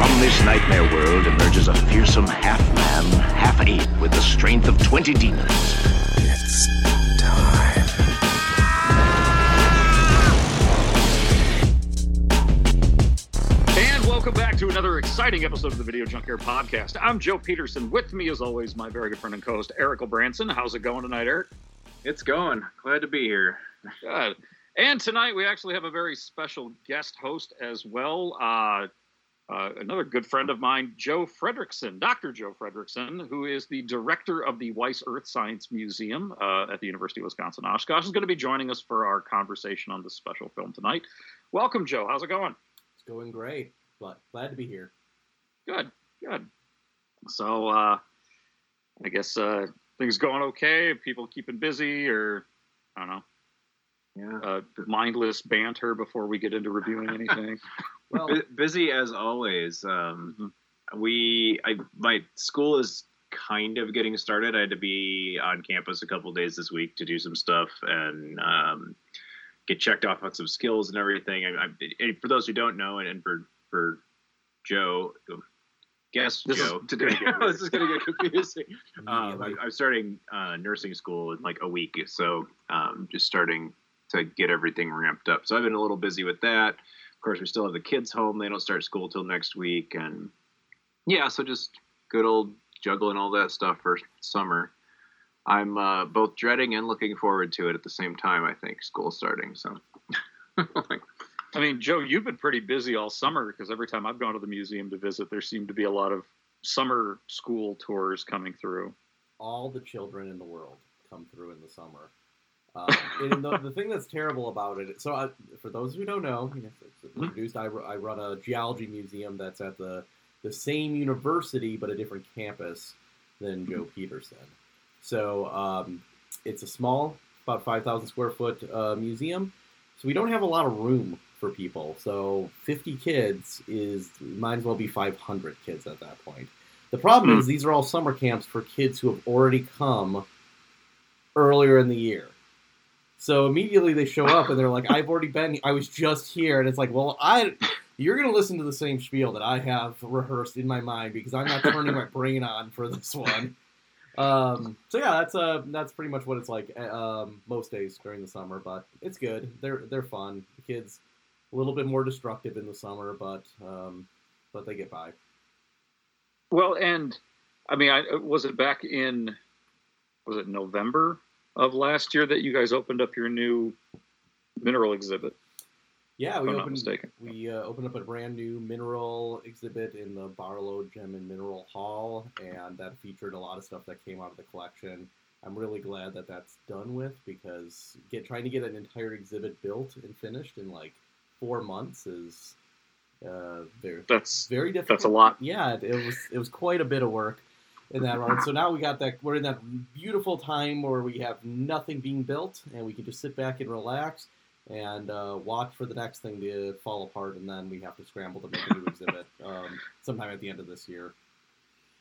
From this nightmare world emerges a fearsome half-man, half-ape with the strength of 20 demons. It's time. And welcome back to another exciting episode of the Video Junkyard Podcast. I'm Joe Peterson. With me, as always, my very good friend and co-host Eric Branson. How's it going tonight, Eric? It's going. Glad to be here. Good. And tonight we actually have a very special guest host as well. Uh, uh, another good friend of mine, Joe Frederickson, Dr. Joe Frederickson, who is the director of the Weis Earth Science Museum uh, at the University of Wisconsin Oshkosh, is going to be joining us for our conversation on this special film tonight. Welcome, Joe. How's it going? It's going great, but glad to be here. Good, good. So, uh, I guess uh, things going okay. People keeping busy, or I don't know, Yeah. uh, mindless banter before we get into reviewing anything. Well, Bu- busy as always. Um, we, I, my school is kind of getting started. I had to be on campus a couple days this week to do some stuff and um, get checked off on some skills and everything. I, I, for those who don't know, and, and for for Joe, guess This Joe, get weird. this is gonna get confusing. Um, I, I'm starting uh, nursing school in like a week, so um, just starting to get everything ramped up. So I've been a little busy with that. Of course, we still have the kids home; they don't start school till next week, and yeah, so just good old juggling all that stuff for summer. I'm uh, both dreading and looking forward to it at the same time. I think school starting. So I mean, Joe, you've been pretty busy all summer because every time I've gone to the museum to visit, there seem to be a lot of summer school tours coming through. all the children in the world come through in the summer. Um, and the, the thing that's terrible about it, so I, for those who don't know, yes, it's introduced. I, I run a geology museum that's at the the same university but a different campus than Joe Peterson. So um, it's a small, about five thousand square foot uh, museum. So we don't have a lot of room for people. So fifty kids is might as well be five hundred kids at that point. The problem is these are all summer camps for kids who have already come earlier in the year. So immediately they show up and they're like, "I've already been. I was just here," and it's like, "Well, I, you're gonna listen to the same spiel that I have rehearsed in my mind because I'm not turning my brain on for this one." Um, so yeah, that's uh, that's pretty much what it's like uh, um, most days during the summer, but it's good. They're they're fun. The kids a little bit more destructive in the summer, but um, but they get by. Well, and I mean, I, was it back in was it November of last year that you guys opened up your new mineral exhibit? Yeah, we opened we uh, opened up a brand new mineral exhibit in the Barlow Gem and Mineral Hall, and that featured a lot of stuff that came out of the collection. I'm really glad that that's done with because get trying to get an entire exhibit built and finished in like four months is uh, very That's very difficult. that's a lot. Yeah, it, it was it was quite a bit of work in that run. So now we got that we're in that beautiful time where we have nothing being built and we can just sit back and relax and uh, watch for the next thing to fall apart, and then we have to scramble to make a new exhibit um, sometime at the end of this year.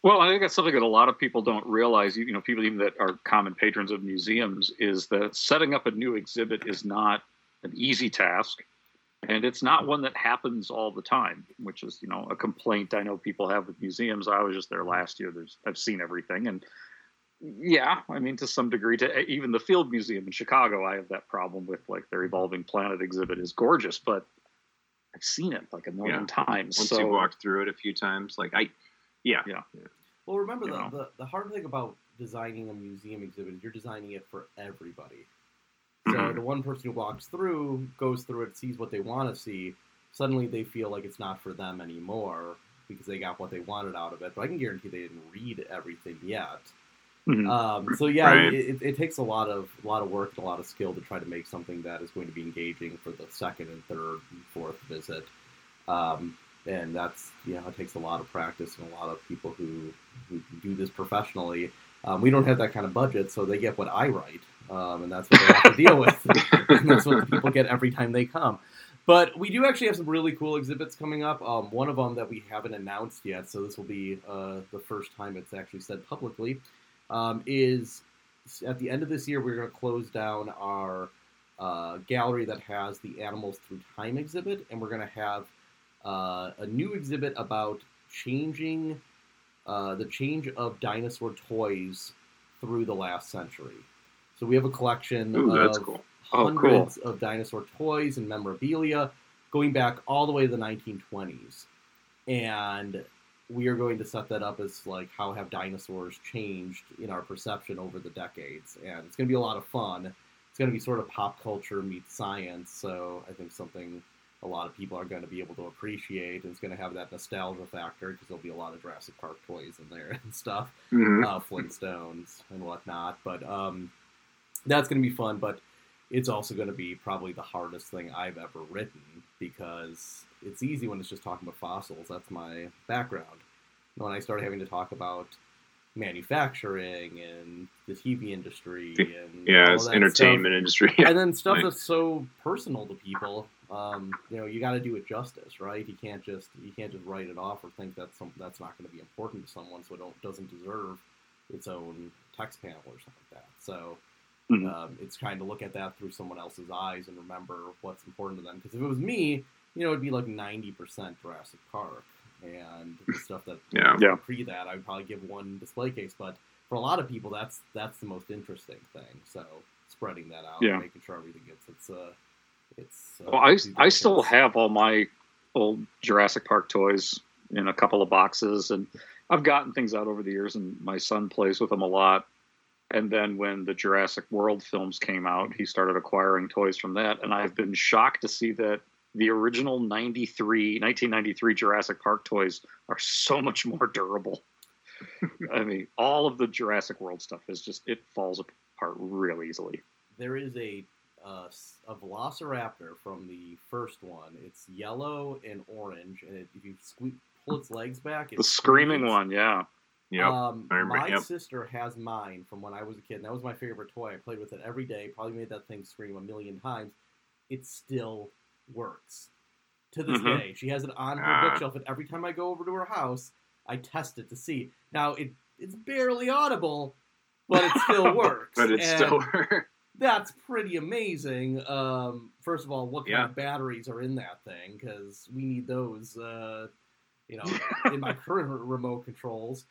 Well, I think that's something that a lot of people don't realize. You, you know, people even that are common patrons of museums is that setting up a new exhibit is not an easy task, and it's not one that happens all the time. Which is, you know, a complaint I know people have with museums. I was just there last year. There's I've seen everything, and yeah, I mean to some degree. To even the Field Museum in Chicago, I have that problem with like their Evolving Planet exhibit is gorgeous, but I've seen it like a million times. once so you walked through it a few times, like I, yeah, Yeah. Well, remember You the, the the hard thing about designing a museum exhibit is you're designing it for everybody. So Mm-hmm. the one person who walks through, goes through it, sees what they want to see. Suddenly they feel like it's not for them anymore because they got what they wanted out of it. But I can guarantee they didn't read everything yet. Mhm. Um, so yeah, Right. it, it, it takes a lot of a lot of work and a lot of skill to try to make something that is going to be engaging for the second and third and fourth visit. Um, and that's you know it takes a lot of practice and a lot of people who who do this professionally. Um, we don't have that kind of budget, so they get what I write, um, and that's what they have to deal with. and that's what people get every time they come. But we do actually have some really cool exhibits coming up. Um, one of them that we haven't announced yet, so this will be uh, the first time it's actually said publicly, um, is at the end of this year we're going to close down our uh, gallery that has the Animals Through Time exhibit, and we're going to have uh, a new exhibit about changing uh, the change of dinosaur toys through the last century. So we have a collection Ooh, of cool. Oh, hundreds of dinosaur toys and memorabilia going back all the way to the 1920s. And we are going to set that up as like how have dinosaurs changed in our perception over the decades. And it's going to be a lot of fun. It's going to be sort of pop culture meets science. So I think something a lot of people are going to be able to appreciate. And it's going to have that nostalgia factor because there'll be a lot of Jurassic Park toys in there and stuff Mhm. uh, Flintstones and whatnot. But um, that's going to be fun. But it's also going to be probably the hardest thing I've ever written because it's easy when it's just talking about fossils. That's my background. When I started having to talk about manufacturing and the TV industry and Yeah, all it's entertainment industry. stuff, and then stuff Right. that's so personal to people, um, you know, you got to do it justice, right? You can't just you can't just write it off or think that some that's not going to be important to someone, so it don't, doesn't deserve its own text panel or something like that. So Mhm. um, it's trying to look at that through someone else's eyes and remember what's important to them. Because if it was me, you know, it'd be like ninety percent Jurassic Park and the stuff that Yeah. Yeah. pre that, I'd probably give one display case. But for a lot of people, that's that's the most interesting thing. So spreading that out, Yeah. and making sure everything gets its uh, its. Uh, Well, I, due I still have all my old Jurassic Park toys in a couple of boxes, and I've gotten things out over the years, and my son plays with them a lot. And then when the Jurassic World films came out, he started acquiring toys from that, and I've been shocked to see that the original 93, 1993 Jurassic Park toys are so much more durable. I mean, all of the Jurassic World stuff is just it falls apart real easily. there is a uh, a Velociraptor from the first one. It's yellow and orange, and it, if you squeak, pull its legs back, it The screaming screams. one, yeah. Yep. Um, my yep. sister has mine from when I was a kid. And that was my favorite toy. I played with it every day. Probably made that thing scream a million times. It still works to this Mhm. day. She has it on her Ah. bookshelf, and every time I go over to her house, I test it to see. Now it it's barely audible, but it still works. but it's And still that's pretty amazing. Um, first of all, what kind Yeah. of batteries are in that thing? Because we need those, uh, you know, in my current remote controls.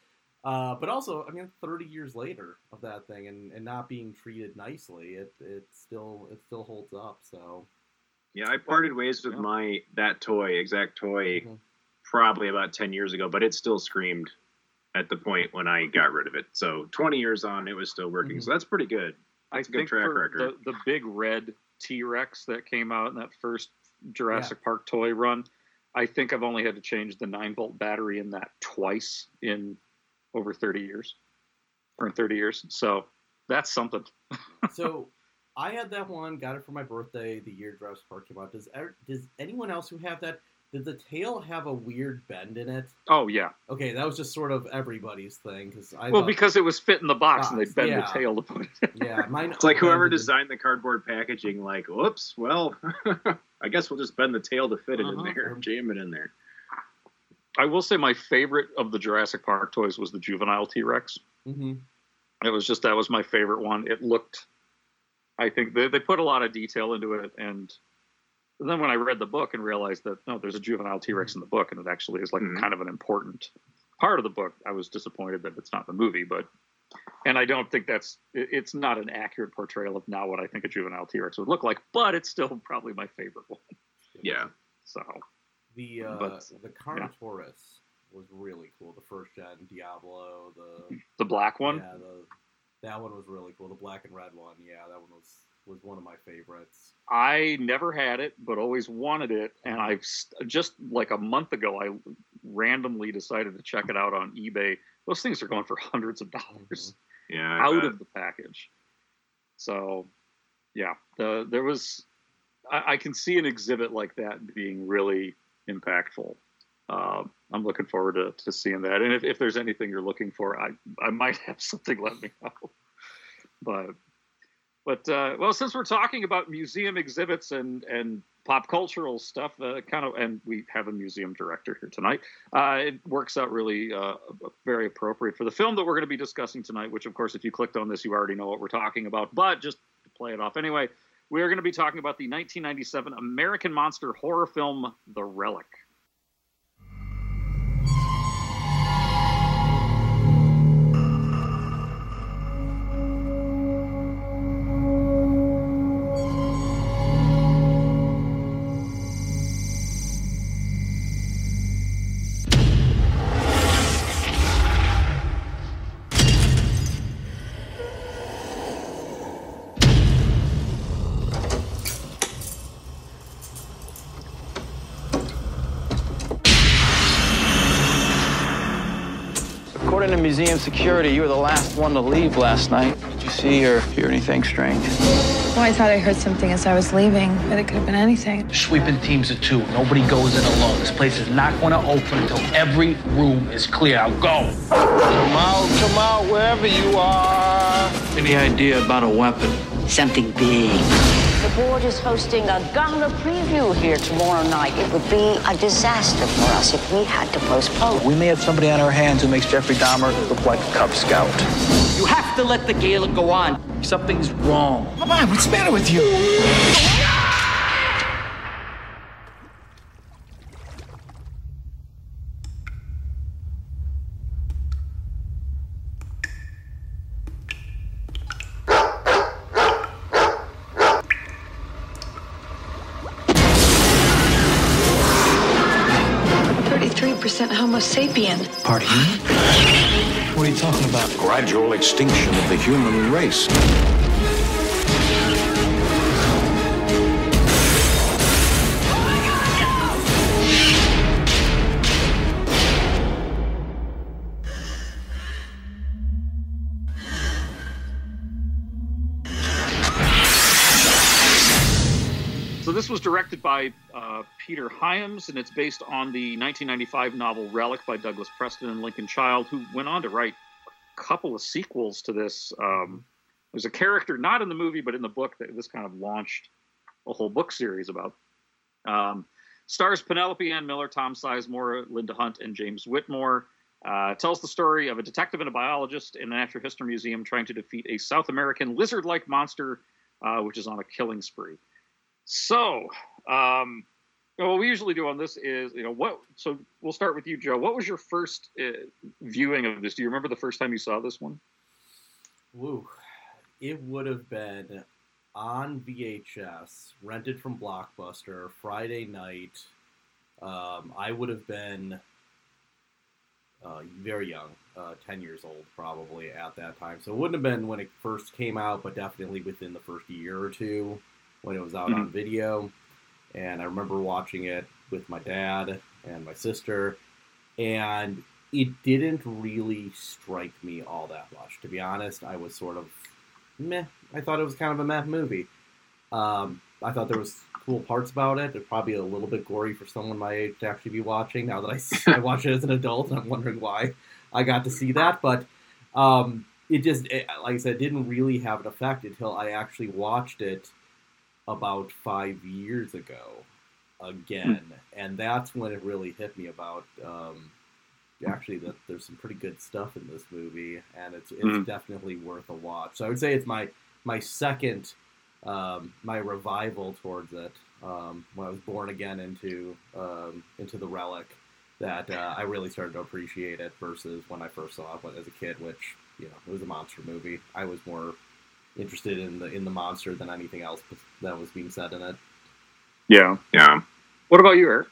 Uh, but also, I mean, 30 years later of that thing and, and not being treated nicely, it, it still it still holds up. So yeah. I parted ways with Yeah. my that toy, exact toy, Mhm. probably about ten years ago, but it still screamed at the point when I got rid of it. So twenty years on, it was still working. Mhm. So that's pretty good. I That's a good think track for record. The, the big red T Rex that came out in that first Jurassic Park toy run, I think I've only had to change the nine volt battery in that twice in over 30 years or in 30 years. So that's something. so I had that one, got it for my birthday the year Jurassic Park came out. Does er- does anyone else who have that? Did the tail have a weird bend in it? Oh, yeah. Okay, that was just sort of everybody's thing because I well, because it was fit in the box, and they bend yeah. the tail to put it in. yeah, mine. It's like whoever designed the cardboard packaging, like, whoops, well, I guess we'll just bend the tail to fit it Uh-huh. in there, jam it in there. I will say my favorite of the Jurassic Park toys was the juvenile T Rex. Mhm. It was just that was my favorite one. It looked, I think they, they put a lot of detail into it, and then when I read the book and realized that no, there's a juvenile T Rex in the book, and it actually is like Mhm. kind of an important part of the book. I was disappointed that it's not the movie, but and I don't think that's it- it's not an accurate portrayal of now what I think a juvenile T Rex would look like, but it's still probably my favorite one. Yeah. So The uh, But, the Carnotaurus was really cool. The first gen Diablo, the the black one, yeah, the that one was really cool. The black and red one, yeah, that one was was one of my favorites. I never had it, but always wanted it, and I've st- just like a month ago, I randomly decided to check it out on eBay. Those things are going for hundreds of dollars Yeah. Out of the package. So, yeah, the, there was. I, I can see an exhibit like that being really impactful. uh, I'm looking forward to, to seeing that. And if, if there's anything you're looking for, I I might have something. Let me know. But but uh, well, since we're talking about museum exhibits and and pop cultural stuff, uh, kind of, and we have a museum director here tonight. Uh, it works out really uh, very appropriate for the film that we're going to be discussing tonight. Which, of course, if you clicked on this, you already know what we're talking about. But just to play it off anyway, we are going to be talking about the 1997 American monster horror film, The Relic. According to museum security, you were the last one to leave last night. Did you see or hear anything strange? Well, I thought I heard something as I was leaving, but it could have been anything. Sweeping teams of two. Nobody goes in alone. This place is not going to open until every room is clear. Now go. Come out, come out, wherever you are. Any idea about a weapon? Something big. The board is hosting a gala preview here tomorrow night. It would be a disaster for us if we had to postpone. We may have somebody on our hands who makes Jeffrey Dahmer look like a Cub Scout. You have to let the gala go on. Something's wrong. Come on, what's the matter with you? Extinction of the human race. So this was directed by uh, Peter Hyams, and it's based on the 1995 novel Relic by Douglas Preston and Lincoln Child, who went on to write couple of sequels to this. Um, there's a character not in the movie, but in the book that this kind of launched a whole book series about. Um, stars Penelope Ann Miller, Tom Sizemore, Linda Hunt, and James Whitmore. Uh, tells the story of a detective and a biologist in a natural history museum trying to defeat a South American lizard-like monster, uh, which is on a killing spree. So, um, what we usually do on this is, you know, what. So we'll start with you, Joe. What was your first uh, viewing of this? Do you remember the first time you saw this one? Woo. It would have been on VHS, rented from Blockbuster, Friday night. Um, I would have been uh, very young, uh, 10 years old probably at that time. So it wouldn't have been when it first came out, but definitely within the first year or two when it was out on video. And I remember watching it with my dad and my sister, and it didn't really strike me all that much. To be honest, I was sort of meh. I thought it was kind of a meh movie. Um, I thought there was cool parts about it. It's probably a little bit gory for someone my age to actually be watching. Now that I I watch it as an adult, and I'm wondering why I got to see that. But um, it just, it, like I said, didn't really have an effect until I actually watched it about five years ago again, and that's when it really hit me about um, actually that there's some pretty good stuff in this movie, and it's it's Mhm. definitely worth a watch. So I would say it's my my second um, my revival towards it um, when I was born again into um, into the relic that uh, I really started to appreciate it versus when I first saw it as a kid, which you know it was a monster movie. I was more interested in the in the monster than anything else that was being said in it. Yeah. Yeah. What about you, Eric?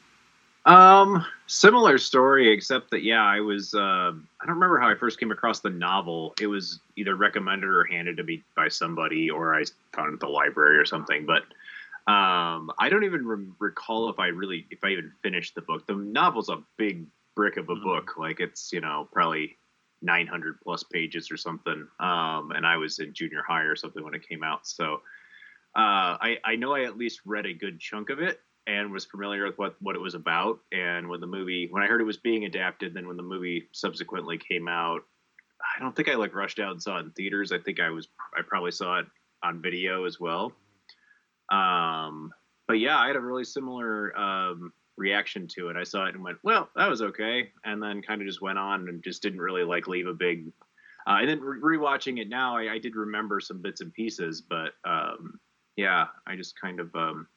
Um, similar story, except that yeah, I was uh, I don't remember how I first came across the novel. It was either recommended or handed to me by somebody, or I found it at the library or something. But um, I don't even re- recall if I really if I even finished the book. The novel's a big brick of a book, like it's you know probably 900 plus pages or something. Um, and I was in junior high or something when it came out, so uh, I I know I at least read a good chunk of it and was familiar with what, what it was about. And when the movie, when I heard it was being adapted, then when the movie subsequently came out, I don't think I like rushed out and saw it in theaters. I think I was, I probably saw it on video as well. Um, but yeah, I had a really similar um, reaction to it. I saw it and went, well, that was okay, and then kind of just went on and just didn't really like leave a big. Uh, and then re- rewatching it now, I, I did remember some bits and pieces, but um, yeah, I just kind of um,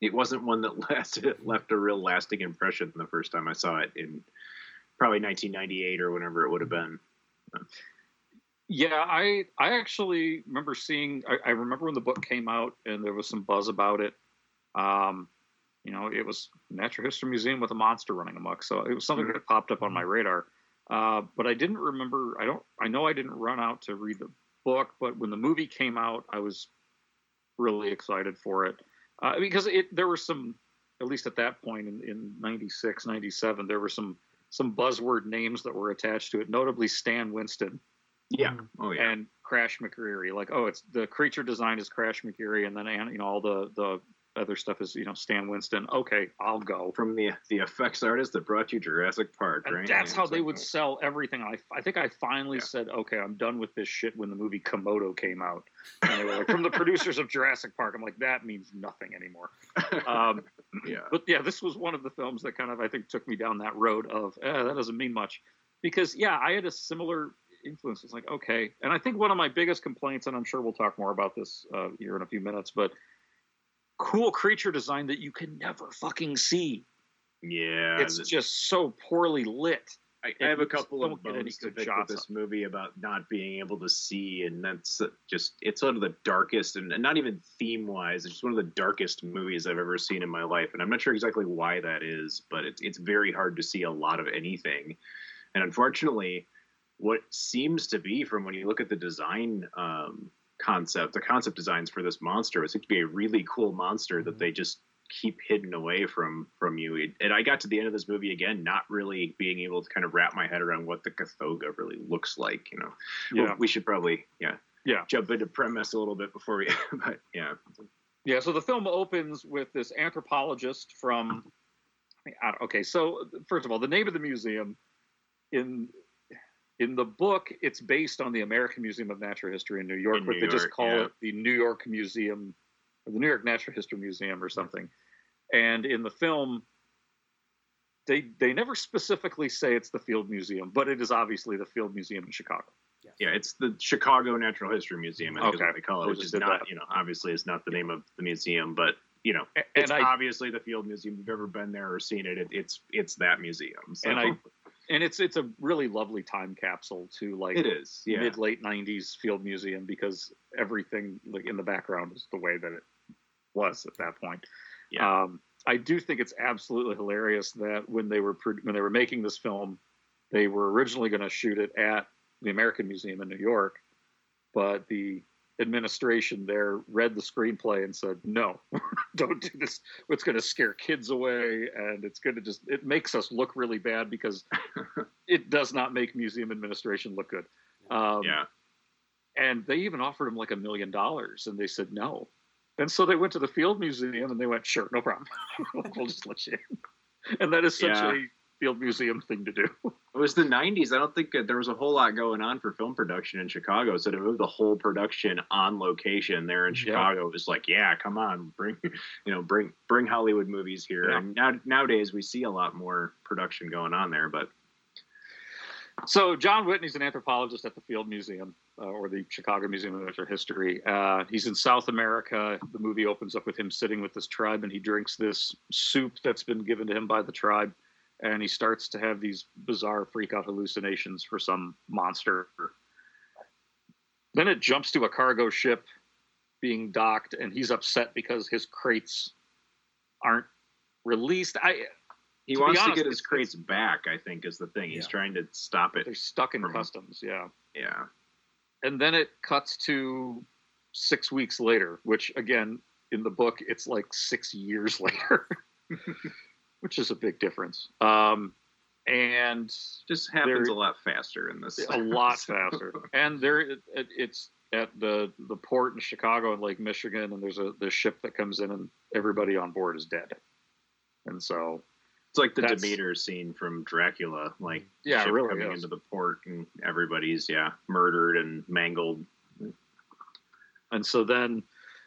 it wasn't one that lasted left a real lasting impression the first time I saw it in probably 1998 or whenever it would have been. Yeah, I I actually remember seeing. I, I, remember when the book came out and there was some buzz about it. Um, you know, it was Natural History Museum with a monster running amok, so it was something mm-hmm. that popped up on my radar. Uh, but I didn't remember. I don't. I know I didn't run out to read the book, but when the movie came out, I was really excited for it uh, because it there were some, at least at that point in, in 96, 97, there were some some buzzword names that were attached to it, notably Stan Winston. Yeah. Oh yeah. And Crash McCreery. Like, oh, it's the creature design is Crash McCreery, and then you know all the the other stuff is you know Stan Winston. Okay, I'll go from the the effects artist that brought you Jurassic Park. And right? That's how they would sell everything. I I think I finally yeah. said, okay, I'm done with this shit when the movie Komodo came out. And they were like, from the producers of Jurassic Park. I'm like, that means nothing anymore. Um, yeah. But yeah, this was one of the films that kind of I think took me down that road of eh, that doesn't mean much because yeah, I had a similar influence. It's like okay, and I think one of my biggest complaints, and I'm sure we'll talk more about this uh, here in a few minutes, but cool creature design that you can never fucking see. Yeah, it's just so poorly lit. I, I have a couple of bones to pick with this movie about not being able to see, and that's just it's one of the darkest, and, and not even theme wise, it's just one of the darkest movies I've ever seen in my life, and I'm not sure exactly why that is, but it's it's very hard to see a lot of anything, and unfortunately, what seems to be from when you look at the design um, concept, the concept designs for this monster. It seems to be a really cool monster that mm-hmm. they just keep hidden away from from you. And I got to the end of this movie again, not really being able to kind of wrap my head around what the Kothoga really looks like. You know, yeah. Well, we should probably yeah yeah jump into premise a little bit before we, but yeah. Yeah, so the film opens with this anthropologist from. Okay, so first of all, the name of the museum in in the book, it's based on the American Museum of Natural History in New York, in but New they just call yeah. it the New York Museum, or the New York Natural History Museum, or something. And in the film, they they never specifically say it's the Field Museum, but it is obviously the Field Museum in Chicago. Yeah, it's the Chicago Natural History Museum. I think Okay. is what they call it, which is not that. you know obviously it's not the name of the museum, but you know and it's I- obviously the Field Museum. If you've ever been there or seen it, it it's it's that museum. So And I and it's it's a really lovely time capsule to like it is yeah. mid late '90s Field Museum because everything like in the background is the way that it was at that point. Yeah. Um, I do think it's absolutely hilarious that when they were when they were making this film, they were originally going to shoot it at the American Museum in New York, but the administration there read the screenplay and said, "No, don't do this. It's going to scare kids away, and it's going to just it makes us look really bad because it does not make museum administration look good." Um, yeah. and they even offered him like a million dollars, and they said no. And so they went to the Field Museum, and they went, "Sure, no problem. we'll just let you." In. And that is such Yeah. a Field Museum thing to do. It was the '90s. I don't think that there was a whole lot going on for film production in Chicago. So to move the whole production on location there in Yeah. Chicago was like, yeah, come on, bring, you know, bring bring Hollywood movies here. Yeah. And now nowadays we see a lot more production going on there. But So John Whitney's an anthropologist at the Field Museum uh, or the Chicago Museum of Natural History. Uh, he's in South America. The movie opens up with him sitting with this tribe, and he drinks this soup that's been given to him by the tribe, and he starts to have these bizarre freak out hallucinations for some monster. Then it jumps to a cargo ship being docked, and he's upset because his crates aren't released. I he To wants honest, to get his crates back. I think is the thing. He's trying to stop it. they're stuck in customs. Yeah. Yeah. and then it cuts to six weeks later, which again in the book it's like six years later, which is a big difference. Um, and Just happens a lot faster in this. a lot faster. And there, it, it- it's at the the port in Chicago and Lake Michigan, and there's a the ship that comes in, and everybody on board is dead. And so It's like the Demeter scene from Dracula, like Yeah, ship really coming is. into the port and everybody's yeah murdered and mangled. and so then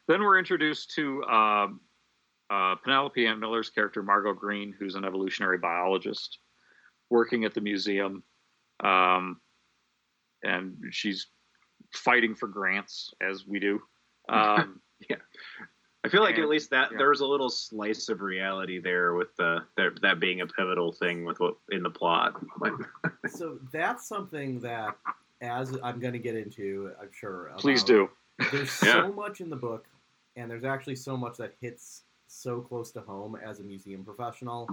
then we're introduced to um, uh, Penelope Ann Miller's character Margo Green, who's an evolutionary biologist working at the museum, um, and she's fighting for grants as we do. Um, yeah, I feel like And- at least that yeah. there was a little slice of reality there with the that, that being a pivotal thing with what in the plot. Like, so that's something that, as I'm going to get into, I'm sure. Please do. There's Yeah. so much in the book, and there's actually so much that hits so close to home as a museum professional.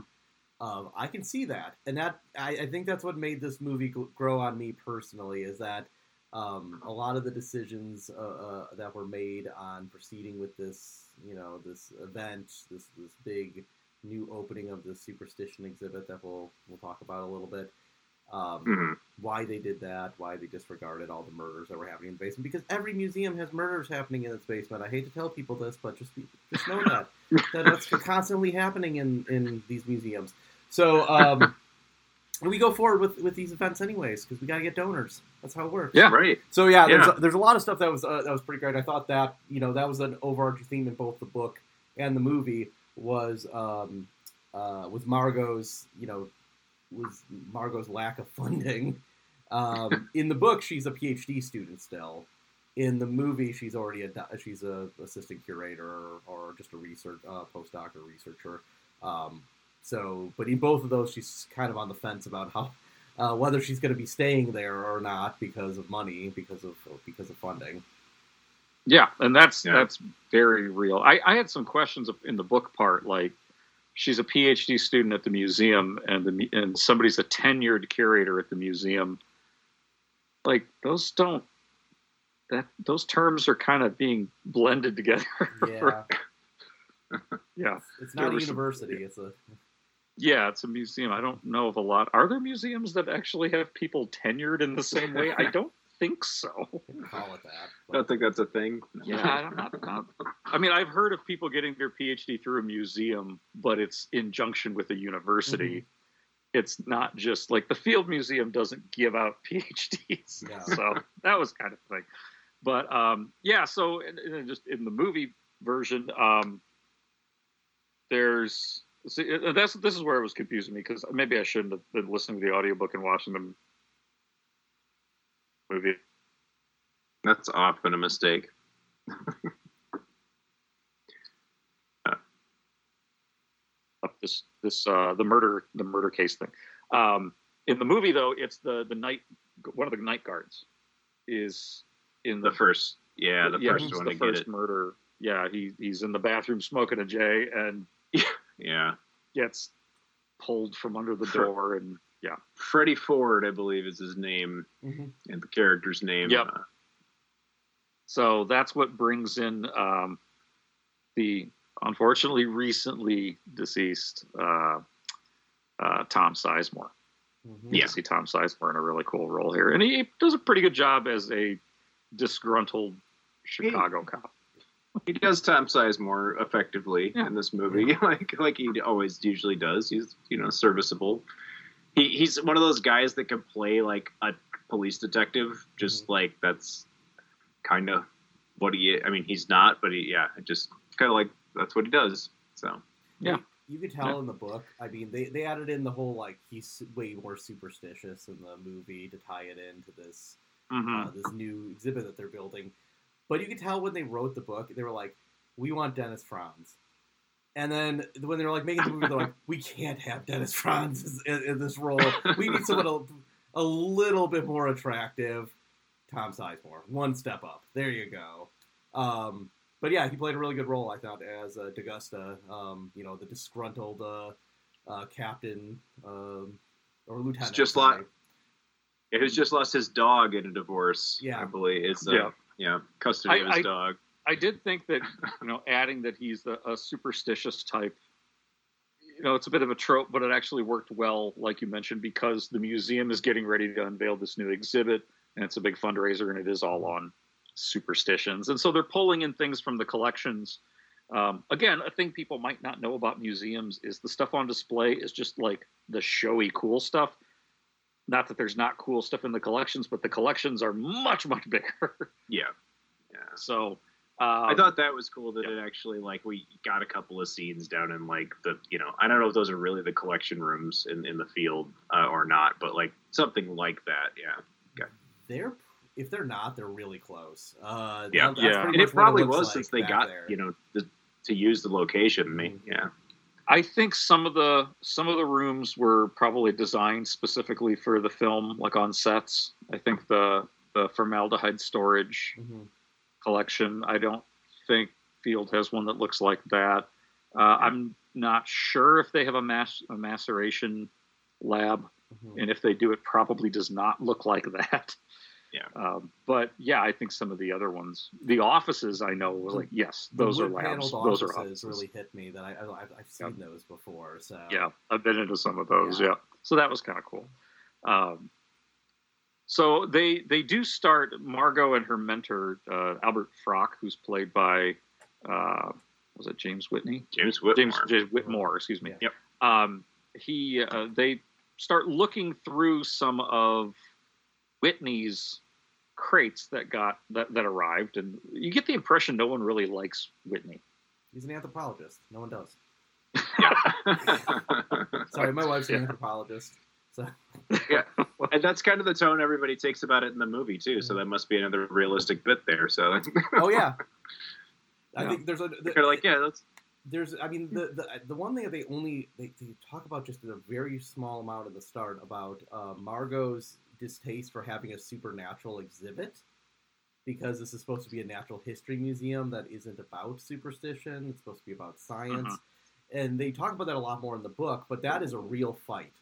Um, I can see that, and that I, I think that's what made this movie grow on me personally. Is that um, a lot of the decisions uh, uh, that were made on proceeding with this, you know, this event, this this big new opening of the superstition exhibit that we'll we'll talk about a little bit. Um, Mhm. Why they did that? Why they disregarded all the murders that were happening in the basement? Because every museum has murders happening in its basement. I hate to tell people this, but just be, just know that that that's constantly happening in in these museums. So um, we go forward with with these events anyways because we got to get donors. That's how it works. Yeah. right. So yeah, there's a, there's a lot of stuff that was uh, that was pretty great. I thought that you know that was an overarching theme in both the book and the movie was um, uh, was Margo's you know was Margo's lack of funding. Um, in the book, she's a PhD student still. In the movie, she's already a she's a assistant curator or, or just a research uh, postdoc or researcher. Um, so, but in both of those, she's kind of on the fence about how uh, whether she's going to be staying there or not because of money, because of because of funding. Yeah, and that's Yeah. that's very real. I, I had some questions in the book part, like she's a PhD student at the museum, and the and somebody's a tenured curator at the museum. Like those don't that those terms are kind of being blended together. Yeah, yeah, it's not a university; it's a yeah. It's a museum. I don't know of a lot. Are there museums that actually have people tenured in the same way? I don't think so. call it that. I don't think that's a thing. Yeah, I'm not, not. I mean, I've heard of people getting their PhD through a museum, but it's in junction with a university. It's not just like the Field Museum doesn't give out PhDs, Yeah. so that was kind of thing. But um, yeah, so and, and just in the movie version, um, there's see, uh, that's this is where it was confusing me because maybe I shouldn't have been listening to the audiobook and watching the movie. That's often a mistake. up this this uh, the murder the murder case thing. Um, in the movie, though, it's the the night one of the night guards is in the, The first, yeah, the yeah, first he's one the to get first murder. Yeah, he he's in the bathroom smoking a J and Yeah, gets pulled from under the door and yeah Freddie Ford, I believe, is his name Mhm. and the character's name. Yep. Uh, So that's what brings in um, the unfortunately recently deceased uh, uh, Tom Sizemore. Mhm. You Yeah. can see Tom Sizemore in a really cool role here, and he does a pretty good job as a disgruntled Chicago cop. he does Tom Sizemore effectively Yeah. in this movie, like like he always usually does. He's you know serviceable. He he's one of those guys that can play like a police detective, just Mm-hmm. like that's kind of what he. I mean, he's not, but he yeah, just kind of like that's what he does. So Yeah. You could tell in the book. I mean, they, they added in the whole like he's way more superstitious in the movie to tie it into this Mm-hmm. uh, this new exhibit that they're building. But you could tell when they wrote the book, they were like, "We want Dennis Franz," and then when they were like making the movie, they're like, "We can't have Dennis Franz in, in this role. We need someone a, a little bit more attractive." Tom Sizemore, one step up. There you go. Um, but yeah, he played a really good role, I thought, as uh, D'Agosta. Um, you know, the disgruntled uh, uh, captain um, or lieutenant. just sorry. like yeah, who's just lost his dog in a divorce. Yeah. I believe it's uh, Yeah. yeah custody I- of his I- dog. I did think that you know adding that he's the, a superstitious type. You know, it's a bit of a trope, but it actually worked well, like you mentioned, because the museum is getting ready to unveil this new exhibit, and it's a big fundraiser, and it is all on superstitions, and so they're pulling in things from the collections. Um, again, a thing people might not know about museums is the stuff on display is just like the showy, cool stuff. Not that there's not cool stuff in the collections, but the collections are much, much bigger. Yeah. Yeah. so um, I thought that was cool that it actually like we got a couple of scenes down in like the you know I don't know if those are really the collection rooms in in the field uh, or not, but like something like that. Yeah. Okay. They're if they're not, they're really close. Uh, Yeah. that- that's pretty And it probably looks was like since they got there. you know the, to use the location. I mean, yeah. I think some of the some of the rooms were probably designed specifically for the film, like on sets. I think the the formaldehyde storage Mhm. Collection. I don't think Field has one that looks like that. Uh, I'm not sure if they have a, mass, a maceration lab, Mhm. and if they do, it probably does not look like that. Yeah. Um, but yeah, I think some of the other ones, the offices, I know, were like yes, those are labs. Those are offices really hit me that I, I I've, I've seen those before. So Yeah, I've been into some of those. Yeah. Yeah, so that was kind of cool. Um, so they they do start Margo and her mentor uh, Albert Frock, who's played by uh, was it James Whitney? James Whitmore. James, James Whitmore, excuse me. Yep. Um, he uh, they start looking through some of Whitney's crates that got that, that arrived, and you get the impression no one really likes Whitney. he's an anthropologist. No one does. Yeah. Sorry, my wife's an Yeah. anthropologist. So yeah. And that's kind of the tone everybody takes about it in the movie too. So that must be another realistic bit there. So oh yeah, I Yeah. think there's a kind of like yeah, that's there's i mean the, the the one thing that they only they, they talk about just in a very small amount at the start about uh, margo's distaste for having a supernatural exhibit because this is supposed to be a natural history museum that isn't about superstition it's supposed to be about science Mhm. and they talk about that a lot more in the book but that is a real fight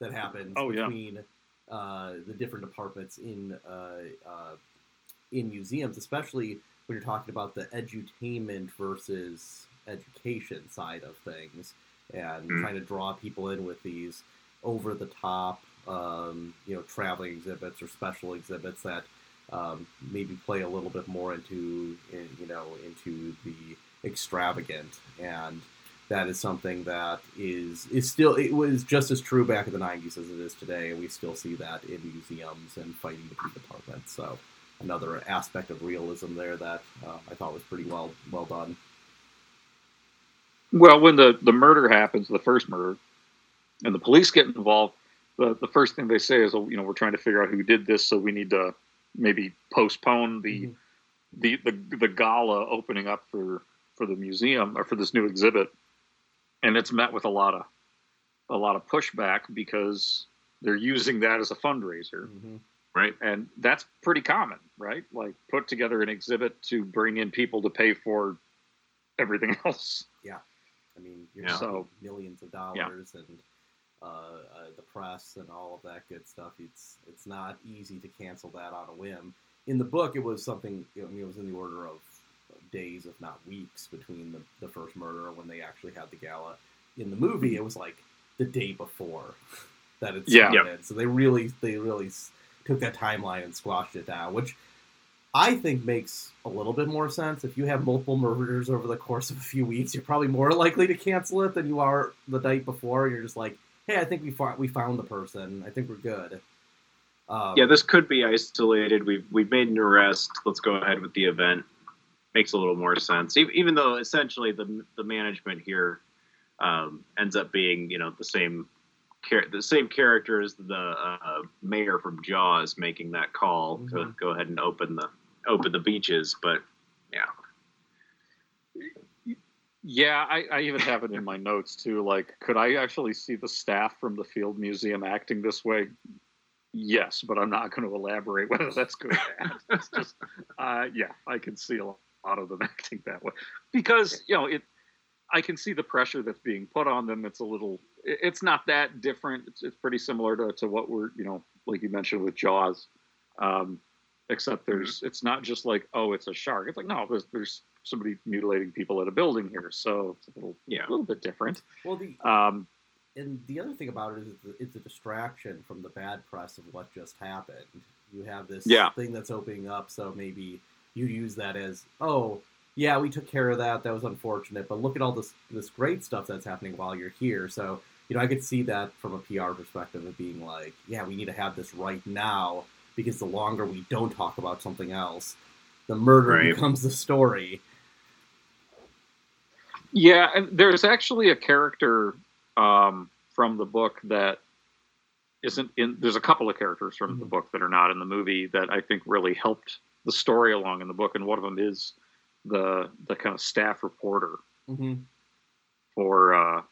that happens Oh, yeah. between uh, the different departments in uh, uh, in museums, especially when you're talking about the edutainment versus education side of things, and Mm. trying to draw people in with these over the top, um, you know, traveling exhibits or special exhibits that um, maybe play a little bit more into, in, you know, into the extravagant and that is something that is is still it was just as true back in the 90s as it is today and we still see that in museums and fighting between departments so another aspect of realism there that uh, i thought was pretty well well done. Well, when the, the murder happens, the first murder, and the police get involved, the, the first thing they say is, oh, you know, we're trying to figure out who did this, so we need to maybe postpone the the, the the gala opening up for for the museum or for this new exhibit, and it's met with a lot of a lot of pushback because they're using that as a fundraiser, right? And that's pretty common, right? Like put together an exhibit to bring in people to pay for everything else. yeah i mean you're Yeah. So- millions of dollars and uh, uh, the press and all of that good stuff it's it's not easy to cancel that on a whim in the book it was something I mean, it was in the order of days if not weeks between the, the first murder when they actually had the gala in the movie it was like the day before that it Yeah. started so they really they really took that timeline and squashed it down which I think makes a little bit more sense. If you have multiple murders over the course of a few weeks, you're probably more likely to cancel it than you are the night before. You're just like, hey, I think we found we found the person. I think we're good. Um, yeah, this could be isolated. We've we've made an arrest. Let's go ahead with the event. Makes a little more sense, even though essentially the the management here um, ends up being you know the same the same character as the uh, mayor from Jaws making that call to go ahead and open the open the beaches. But yeah, Yeah, I, I even have it in my notes too. Like, could I actually see the staff from the Field Museum acting this way? Yes, but I'm not going to elaborate whether that's good or bad. It's just, uh, yeah, I can see a lot of them acting that way because you know it. I can see the pressure that's being put on them. It's a little. It's not that different. It's, it's pretty similar to, to what we're you know like you mentioned with Jaws, um, except there's it's not just like oh it's a shark. It's like no there's there's somebody mutilating people at a building here, so it's a little yeah a little bit different. Well, the Um, and the other thing about it is it's a, it's a distraction from the bad press of what just happened. You have this Yeah. thing that's opening up, so maybe you use that as oh yeah we took care of that that was unfortunate but look at all this this great stuff that's happening while you're here so you know i could see that from a pr perspective of being like yeah we need to have this right now because the longer we don't talk about something else the murder Right. becomes the story Yeah, and there's actually a character um, from the book that isn't in. There's a couple of characters from the book that are not in the movie that I think really helped the story along in the book, and one of them is the the kind of staff reporter mm-hmm. for uh,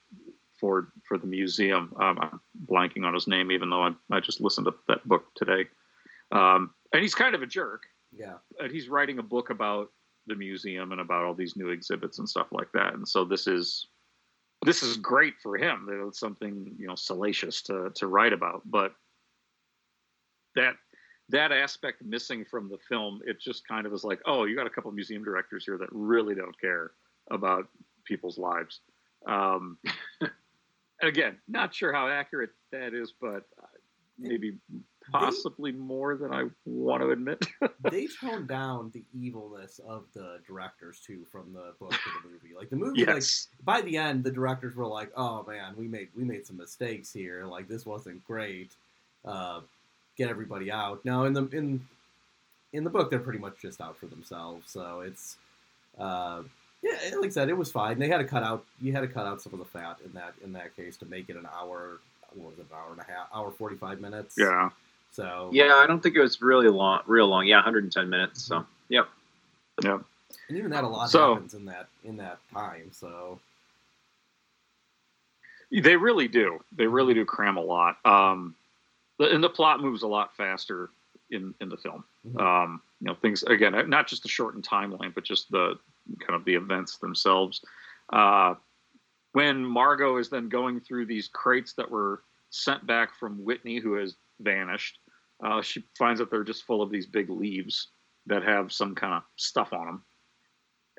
for for the museum. Um, I'm blanking on his name, even though I, I just listened to that book today. Um, and he's kind of a jerk. yeah And he's writing a book about the museum and about all these new exhibits and stuff like that. And so this is this is great for him. It's something you know salacious to to write about, but that that aspect missing from the film, it just kind of is like, oh, you got a couple of museum directors here that really don't care about people's lives. Um, again, not sure how accurate that is, but uh, maybe possibly more than I want to admit. they toned down the evilness of the directors too from the book to the movie. Like the movie, Yes. like by the end, the directors were like, "Oh man, we made we made some mistakes here. Like this wasn't great. Uh, get everybody out." Now in the in in the book, they're pretty much just out for themselves. So it's uh, yeah, like I said, it was fine. They had to cut out you had to cut out some of the fat in that in that case to make it an hour. What was it, an hour and a half? Hour forty five minutes. yeah. So Yeah, I don't think it was really long, real long. Yeah, 110 minutes. So, yep. Yeah. And even that, a lot So- happens in that in that time. So They really do. They really do cram a lot. Um, the, and the plot moves a lot faster in in the film. Mhm. Um, you know, things again, not just the shortened timeline, but just the kind of the events themselves. Uh, when Margo is then going through these crates that were sent back from Whitney, who has vanished, uh, she finds that they're just full of these big leaves that have some kind of stuff on them.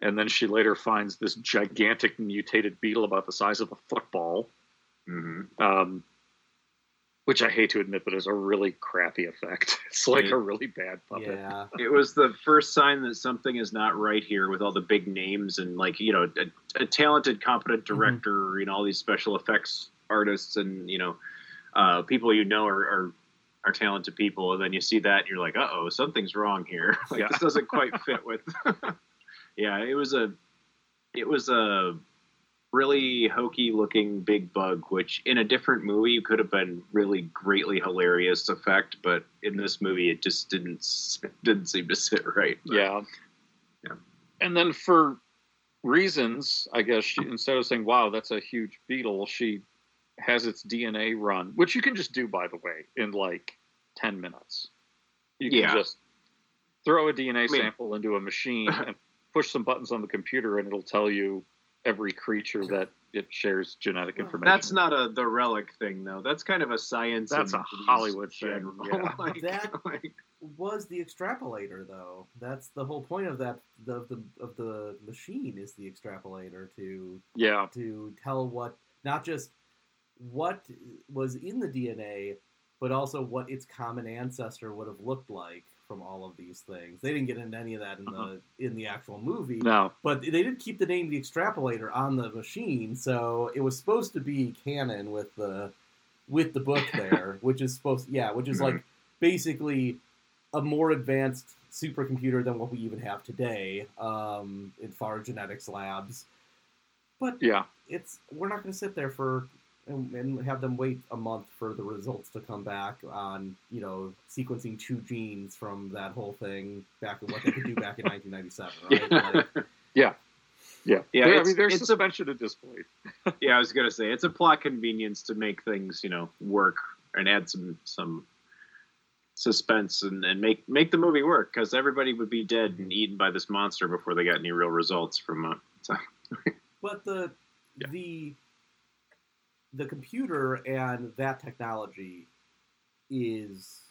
And then she later finds this gigantic mutated beetle about the size of a football hmm um, which I hate to admit, but is a really crappy effect. It's like a really bad puppet. yeah, It was the first sign that something is not right here with all the big names and, like, you know, a, a talented, competent director, you know, all these special effects artists and, you know, uh, people you know are, are are talented people. And then you see that and you're like, uh oh, something's wrong here. like, Yeah. this doesn't quite fit with. yeah, it was a. It was a really hokey looking big bug, which in a different movie could have been really greatly hilarious effect, but in this movie it just didn't didn't seem to sit right. But, Yeah. Yeah. And then for reasons, I guess she, instead of saying, "Wow, that's a huge beetle," she has its DNA run, which you can just do, by the way, in like ten minutes. You can Yeah. just throw a DNA I mean- sample into a machine and push some buttons on the computer, and it'll tell you every creature that it shares genetic information. That's not a the relic thing though. That's kind of a science. That's a Hollywood thing, general. yeah. Like- That- like- was the extrapolator though. That's the whole point of that of the of the machine is the extrapolator to yeah. to tell what not just what was in the DNA, but also what its common ancestor would have looked like from all of these things. They didn't get into any of that in the in the actual movie. No. But they did keep the name the extrapolator on the machine, so it was supposed to be canon with the with the book there, which is supposed yeah, which is like basically a more advanced supercomputer than what we even have today um, in far genetics labs. But Yeah. it's we're not going to sit there for and, and have them wait a month for the results to come back on you know sequencing two genes from that whole thing back in what they could do back in 1997 right like, Yeah. Yeah. Yeah, I mean, there's it's- suspension of disbelief. yeah, I was gonna say it's a plot convenience to make things you know work and add some some suspense and, and make make the movie work because everybody would be dead and eaten by this monster before they got any real results from uh, so. but the the the computer and that technology is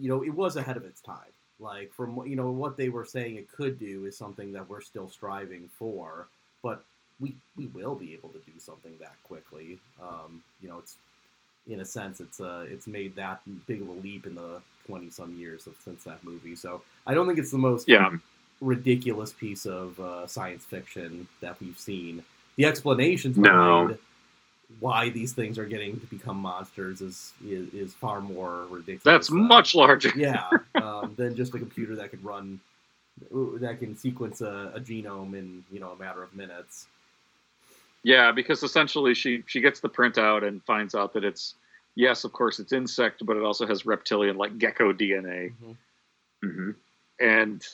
you know it was ahead of its time like from what- you know what they were saying it could do is something that we're still striving for but we we will be able to do something that quickly um, you know it's in a sense it's uh it's made that big of a leap in the 20 some years of, since that movie so i don't think it's the most Yeah. ridiculous piece of uh, science fiction that we've seen. The explanations No. behind why these things are getting to become monsters is is, is far more ridiculous. That's than- much larger. yeah, um, than just a computer that could run that can sequence a, a genome in you know a matter of minutes. Yeah, because essentially she she gets the printout and finds out that it's yes, of course it's insect, but it also has reptilian like gecko DNA. Mm-hmm. And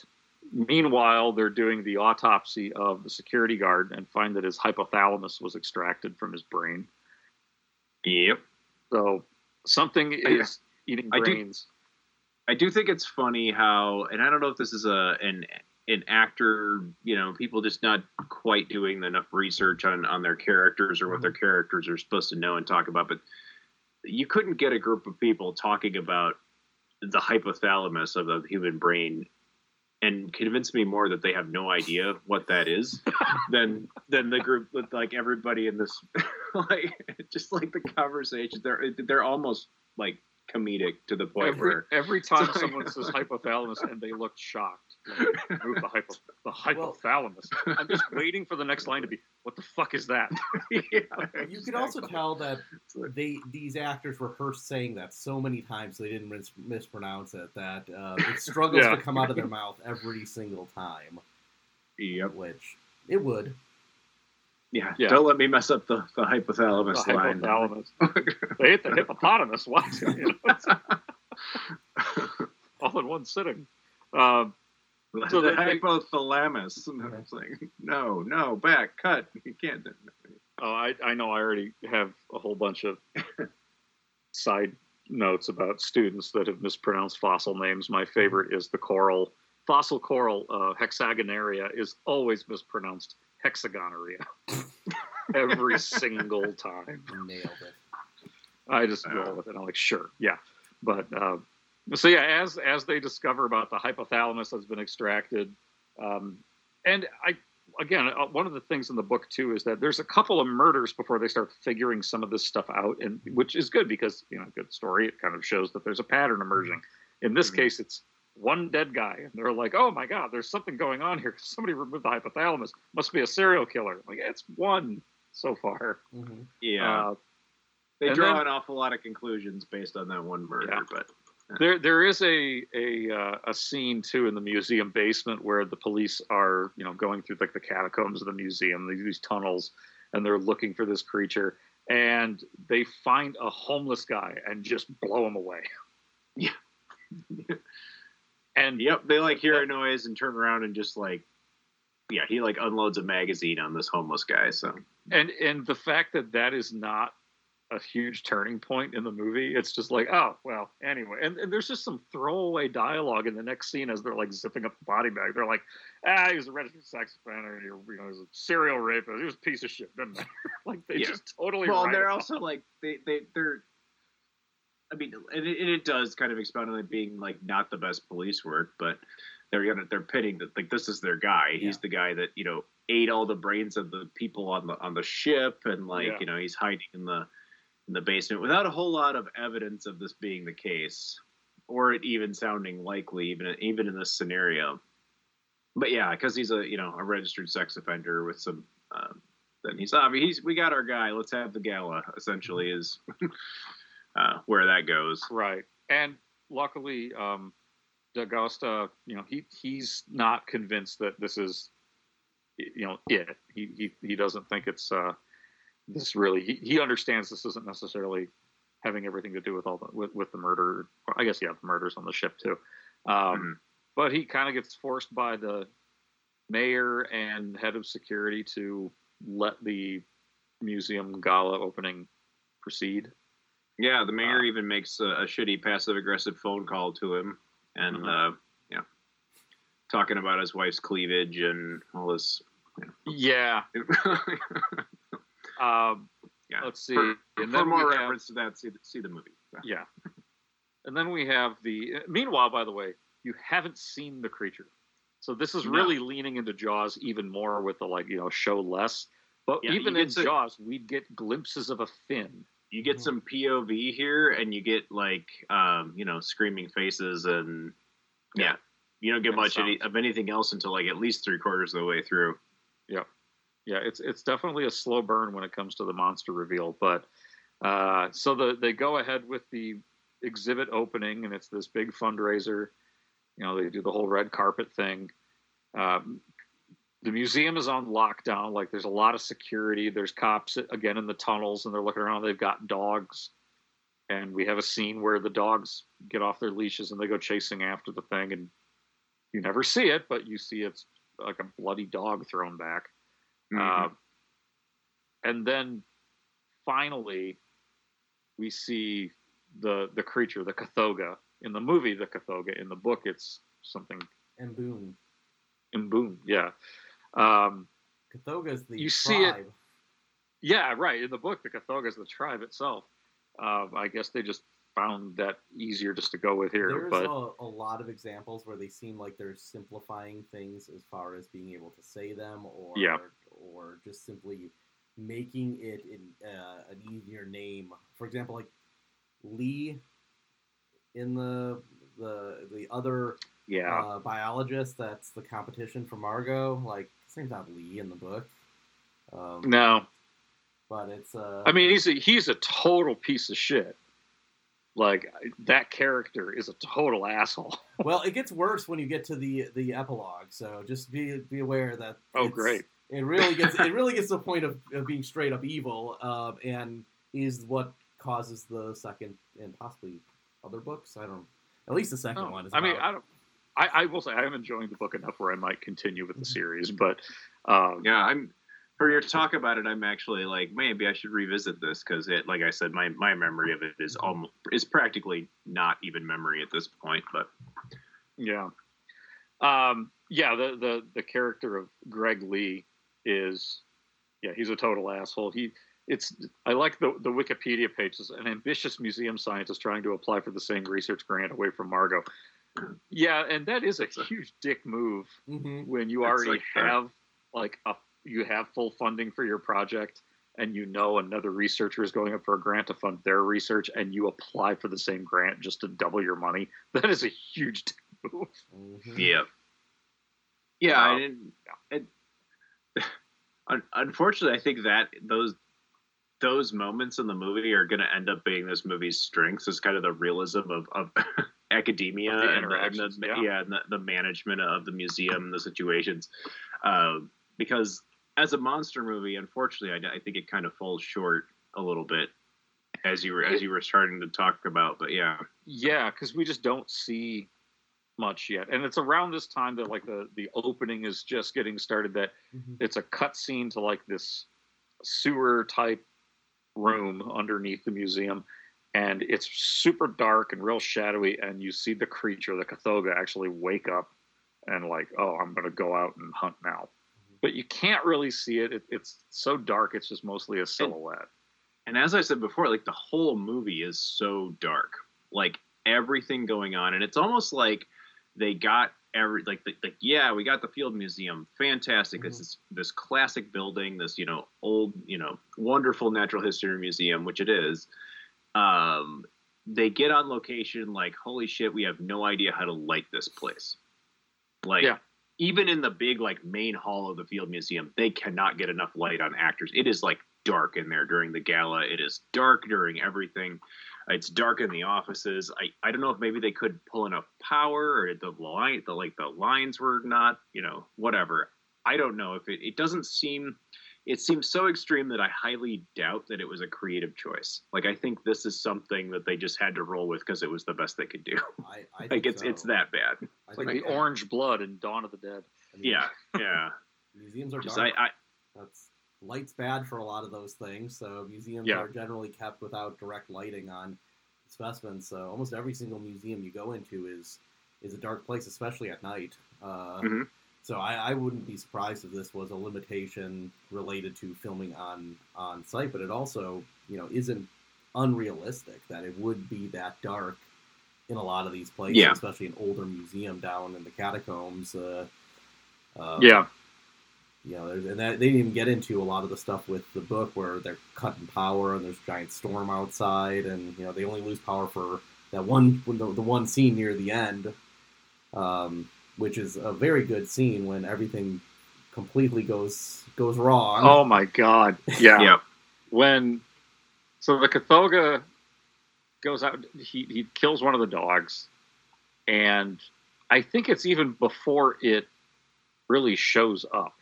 meanwhile, they're doing the autopsy of the security guard and find that his hypothalamus was extracted from his brain. Yep. So something is eating I do- brains. I do think it's funny how, and I don't know if this is a an an actor, you know, people just not quite doing enough research on on their characters or what their mm-hmm. characters are supposed to know and talk about, but you couldn't get a group of people talking about the hypothalamus of the human brain and convince me more that they have no idea what that is than than the group with like everybody in this like just like the conversations they're they're almost like comedic to the point Every, where every time someone says hypothalamus and they look shocked, like, move the, hypo, the hypothalamus. I'm just waiting for the next line to be, "What the fuck is that?" You could also tell that they these actors rehearsed saying that so many times so they didn't mis- mispronounce it that uh, it struggles Yeah. to come out of their mouth every single time. Yep. Which it would. Yeah, Yeah. don't let me mess up the, the hypothalamus The line. hypothalamus. they ate the hippopotamus. What? You know, all in one sitting. Um, so the they- they- hypothalamus. And I was like, no, no, back, cut. You can't. Oh, I, I know. I already have a whole bunch of side notes about students that have mispronounced fossil names. My favorite is the coral. Fossil coral uh, hexagonaria is always mispronounced hexagonaria every single time. Nailed it. I just roll with it. I'm like, sure, yeah. But uh, so yeah, as as they discover about the hypothalamus that's been extracted, um, and I again, uh, one of the things in the book too is that there's a couple of murders before they start figuring some of this stuff out, and which is good because you know, good story. It kind of shows that there's a pattern emerging. In this case, it's one dead guy, and they're like, "Oh my god, there's something going on here. Somebody removed the hypothalamus. Must be a serial killer." Like it's one so far. Yeah. Uh, They draw then- an awful lot of conclusions based on that one murder, but There, there is a a uh, a scene too in the museum basement where the police are, you know, going through like the catacombs of the museum, these, these tunnels, and they're looking for this creature, and they find a homeless guy and just blow him away. Yeah. and yep, they like hear a noise and turn around and just like, yeah, he like unloads a magazine on this homeless guy. So and and the fact that that is not a huge turning point in the movie it's just like oh well anyway and, and there's just some throwaway dialogue in the next scene as they're like zipping up the body bag they're like ah he was a registered sex offender you know he was a serial rapist he was a piece of shit matter like they Yeah. just totally well, they're also like they they they're. I mean, and it, and it does kind of expound on it being like not the best police work, but they're gonna they're pitting that like this is their guy. He's the guy that you know ate all the brains of the people on the on the ship, and like Yeah. you know he's hiding in the in the basement without a whole lot of evidence of this being the case, or it even sounding likely, even even in this scenario. But yeah, because he's a you know a registered sex offender with some. Um, then he's obvious. He's we got our guy. Let's have the gala. Essentially, is uh, where that goes. right and luckily um D'Agosta, you know he he's not convinced that this is you know it he he, he doesn't think it's uh this really he, he understands this isn't necessarily having everything to do with all the with, with the murder i guess yeah the murders on the ship too. Um but he kind of gets forced by the mayor and head of security to let the museum gala opening proceed. Yeah, the mayor even makes a, a shitty passive aggressive phone call to him, and uh, you know, talking about his wife's cleavage and all this. yeah um Yeah. let's see For, and for then more reference to that, see the, see the movie. Yeah. And then we have the. Meanwhile, by the way, you haven't seen the creature, so this is No. really leaning into Jaws even more with the like you know show less. But Yeah, even in to- Jaws, we'd get glimpses of a fin. You get some POV here, and you get like um, you know screaming faces and yeah, You don't get And much any, of anything else until like at least three quarters of the way through. Yeah, yeah. It's it's definitely a slow burn when it comes to the monster reveal. But uh, so the they go ahead with the exhibit opening, and it's this big fundraiser. You know, they do the whole red carpet thing. Um, the museum is on lockdown. Like, there's a lot of security. There's cops again in the tunnels, and they're looking around. They've got dogs, and we have a scene where the dogs get off their leashes and they go chasing after the thing, and you never see it, but you see it's like a bloody dog thrown back. Mhm. Uh, and then finally, we see the the creature, the Kothoga. In the movie, the Kothoga. In the book, it's something And boom, And boom, Yeah. Um, Kothoga's the You see it- yeah, right. In the book, the Kothoga is the tribe itself. Um, I guess they just found that easier just to go with here. There's but a, a lot of examples where they seem like they're simplifying things as far as being able to say them, or Yeah. Or just simply making it in, uh, an easier name. For example, like Lee in the the the other yeah, uh, biologist that's the competition for Margo. Like his name's not Lee in the book. Um, no. but it's uh, I mean, he's a, he's a total piece of shit. Like that character is a total asshole. well, it gets worse when you get to the the epilogue. So just be be aware that. Oh, great. It really gets it really gets to the point of, of being straight up evil, um, and is what causes the second and possibly other books. I don't. At least the second Oh, one is. I mean, I don't. I, I will say I am enjoying the book enough where I might continue with the series, but um, Yeah, I'm. For your talk about it, I'm actually like maybe I should revisit this because it, like I said, my my memory of it is almost is practically not even memory at this point. But Yeah. Um, yeah, the, the the character of Greg Lee is yeah, he's a total asshole. He it's I like the the Wikipedia page is an ambitious museum scientist trying to apply for the same research grant away from Margo. Yeah, and that is a huge dick move Mhm. when you It's already like that. have like a you have full funding for your project and you know another researcher is going up for a grant to fund their research and you apply for the same grant just to double your money. That is a huge dick move. Mhm. yeah, yeah, Um, I didn't. It, un- unfortunately, I think that those those moments in the movie are going to end up being this movie's strengths is kind of the realism of, of academia Of and, the, and the, yeah. yeah, and the, the management of the museum, the situations. Uh, because as a monster movie, unfortunately, I, I think it kind of falls short a little bit as you were as you were starting to talk about. But yeah, Yeah, because we just don't see much yet, and it's around this time that like the the opening is just getting started. That Mhm. it's a cut scene to like this sewer type room underneath the museum, and it's super dark and real shadowy. And you see the creature, the Kothoga, actually wake up and like, oh, I'm gonna go out and hunt now. But you can't really see it. it it's so dark; it's just mostly a silhouette. and as I said before, like the whole movie is so dark, like everything going on, and it's almost like they got every like the, like yeah, we got the Field Museum, fantastic. It's This this classic building, this you know old you know wonderful natural history museum, which it is. Um, they get on location like holy shit, we have no idea how to light this place. Like Yeah. even in the big like main hall of the Field Museum, they cannot get enough light on actors. It is like dark in there during the gala. It is dark during everything. It's dark in the offices. I, I don't know if maybe they could pull enough power or the line the like the lines were not, you know, whatever. I don't know if it, it doesn't seem it seems so extreme that I highly doubt that it was a creative choice. Like I think this is something that they just had to roll with because it was the best they could do. I, I like think it's so. it's that bad. It's like think the orange blood in Dawn of the Dead. I mean, Yeah, yeah. museums are Just dark. I, I That's light's bad for a lot of those things. So museums Yeah. are generally kept without direct lighting on specimens. So almost every single museum you go into is is a dark place, especially at night. Uh, Mhm. So I, I wouldn't be surprised if this was a limitation related to filming on on site, but it also you know isn't unrealistic that it would be that dark in a lot of these places, Yeah. especially an older museum down in the catacombs. Uh, uh, Yeah, you know, and that, they didn't even get into a lot of the stuff with the book where they're cutting power and there's a giant storm outside, and you know they only lose power for that one the, the one scene near the end. Um, which is a very good scene when everything completely goes goes wrong. Oh my god! Yeah. Yeah. When so the Kothoga goes out, he he kills one of the dogs, and I think it's even before it really shows up.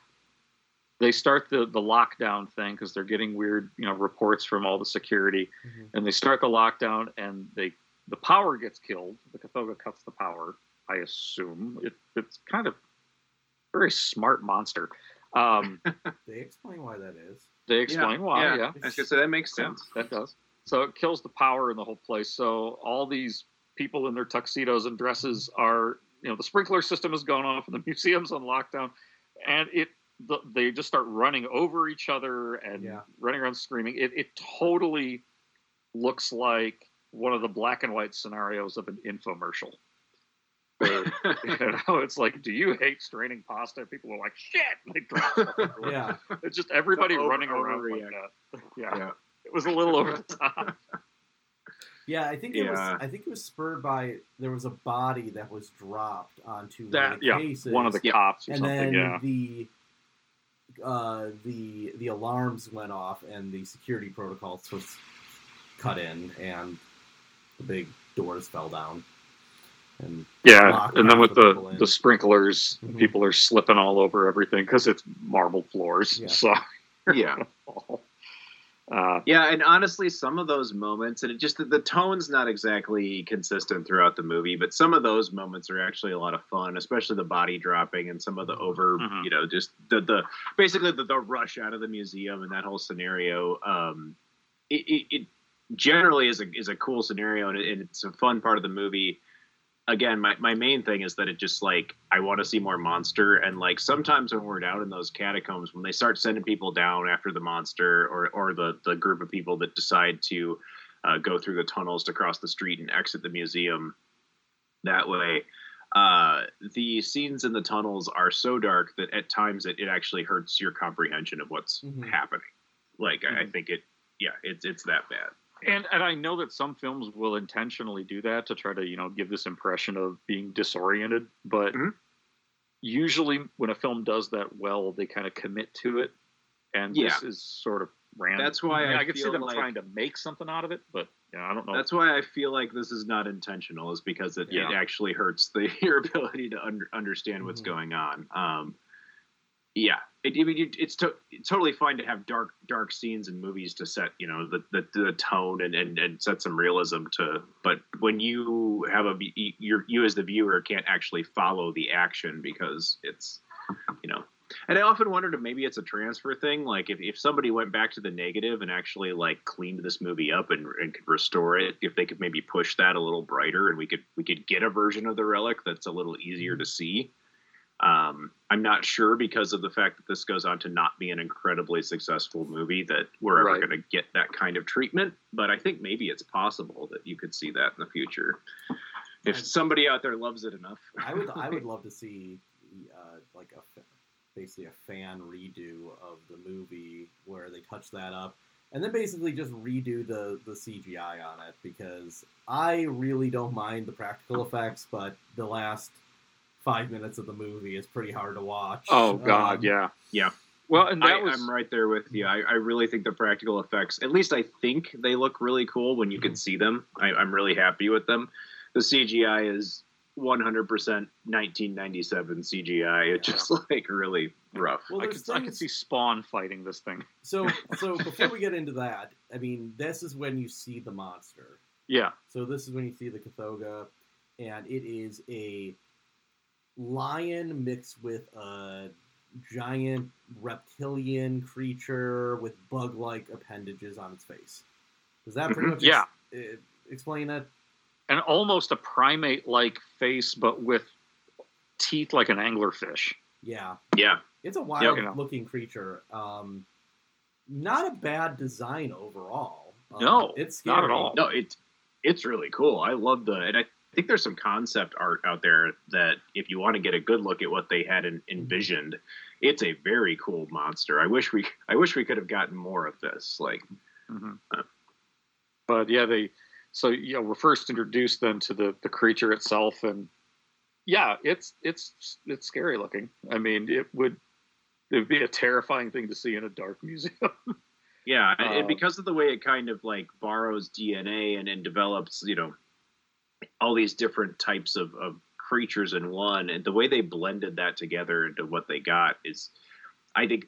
They start the the lockdown thing because they're getting weird, you know, reports from all the security, Mhm. and they start the lockdown, and they the power gets killed. The Kothoga cuts the power. I assume it, it's kind of very smart monster. Um, They explain why that is. they explain why. Yeah, I was say that makes Yeah, sense. that does. So it kills the power in the whole place. So all these people in their tuxedos and dresses are, you know, the sprinkler system has gone off and the museum's on lockdown, and it the, they just start running over each other and Yeah. running around screaming. It it totally looks like one of the black and white scenarios of an infomercial. Where, you know, it's like, do you hate straining pasta? People are like, shit. and They drop. Yeah. It's just everybody The over- running around like that. Yeah. Yeah. It was a little over the top. Yeah, I think it was. I think it was spurred by there was a body that was dropped onto one That of the yeah, cases, one of the cops or and something. then Yeah. the uh, the the alarms went off and the security protocols was cut in and the big doors fell down. And Yeah, and then with the the people in. the sprinklers, Mhm. people are slipping all over everything because it's marble floors. Yeah. So Yeah. uh, Yeah, and honestly, some of those moments, and it just the, tone's not exactly consistent throughout the movie, but some of those moments are actually a lot of fun, especially the body dropping and some of the over, Mhm. you know, just the the basically the, the rush out of the museum and that whole scenario. Um, it, it, it generally is a is a cool scenario, and, it, and it's a fun part of the movie. Again, my, my main thing is that it just like I want to see more monster, and like sometimes when we're down in those catacombs, when they start sending people down after the monster or or the the group of people that decide to uh, go through the tunnels to cross the street and exit the museum that way. Uh, the scenes in the tunnels are so dark that at times it, it actually hurts your comprehension of what's Mhm. happening. Like I I think it, yeah, it's it's that bad. And and I know that some films will intentionally do that to try to you know give this impression of being disoriented, but Mhm. usually when a film does that well, they kind of commit to it, and this is sort of random. That's why mean, I I, could see them like- trying to make something out of it, but you know, I don't know. That's why I feel like this is not intentional, is because it, Yeah. it actually hurts the your ability to under, understand what's Mhm. going on. Um, yeah, it, it's, to, it's totally fine to have dark dark scenes in movies to set you know the the, the tone and, and, and set some realism to. But when you have a you you as the viewer can't actually follow the action because it's you know and I often wondered if maybe it's a transfer thing. Like if, if somebody went back to the negative and actually like cleaned this movie up and, and could restore it, if they could maybe push that a little brighter and we could we could get a version of the relic that's a little easier to see. Um, I'm not sure because of the fact that this goes on to not be an incredibly successful movie that we're ever Right. going to get that kind of treatment. But I think maybe it's possible that you could see that in the future if somebody out there loves it enough. I would I would love to see uh, like a basically a fan redo of the movie where they touch that up and then basically just redo the the CGI on it because I really don't mind the practical effects, but the last five minutes of the movie is pretty hard to watch. oh God, Um, yeah, Yeah. Well, and that I, was I'm right there with you. I, I really think the practical effects, at least I think they look really cool when you can Mm-hmm. see them. I, I'm really happy with them. The CGI is 100% 1997 CGI. It's just like really rough. Well, I there's could I could see Spawn fighting this thing. So so before we get into that, I mean, this is when you see the monster. Yeah, So this is when you see the Kothoga, and it is a lion mixed with a giant reptilian creature with bug-like appendages on its face. Does that pretty Mhm. much Yeah. ex- explain it? and almost a primate-like face, but with teeth like an anglerfish. Yeah, Yeah. it's a wild-looking creature. Um, not a bad design overall. Um, No, it's not at all. No, it's it's really cool. I love the and I think there's some concept art out there that if you want to get a good look at what they had en- envisioned, it's a very cool monster. I wish we I wish we could have gotten more of this. Like Mhm. Uh. But yeah, they so you know we're first introduced then to the the creature itself, and yeah, it's it's it's scary looking. I mean, it would it would be a terrifying thing to see in a dark museum. Yeah, and, and Um, because of the way it kind of like borrows DNA and, and develops, you know, all these different types of, of creatures in one, and the way they blended that together into what they got is, I think,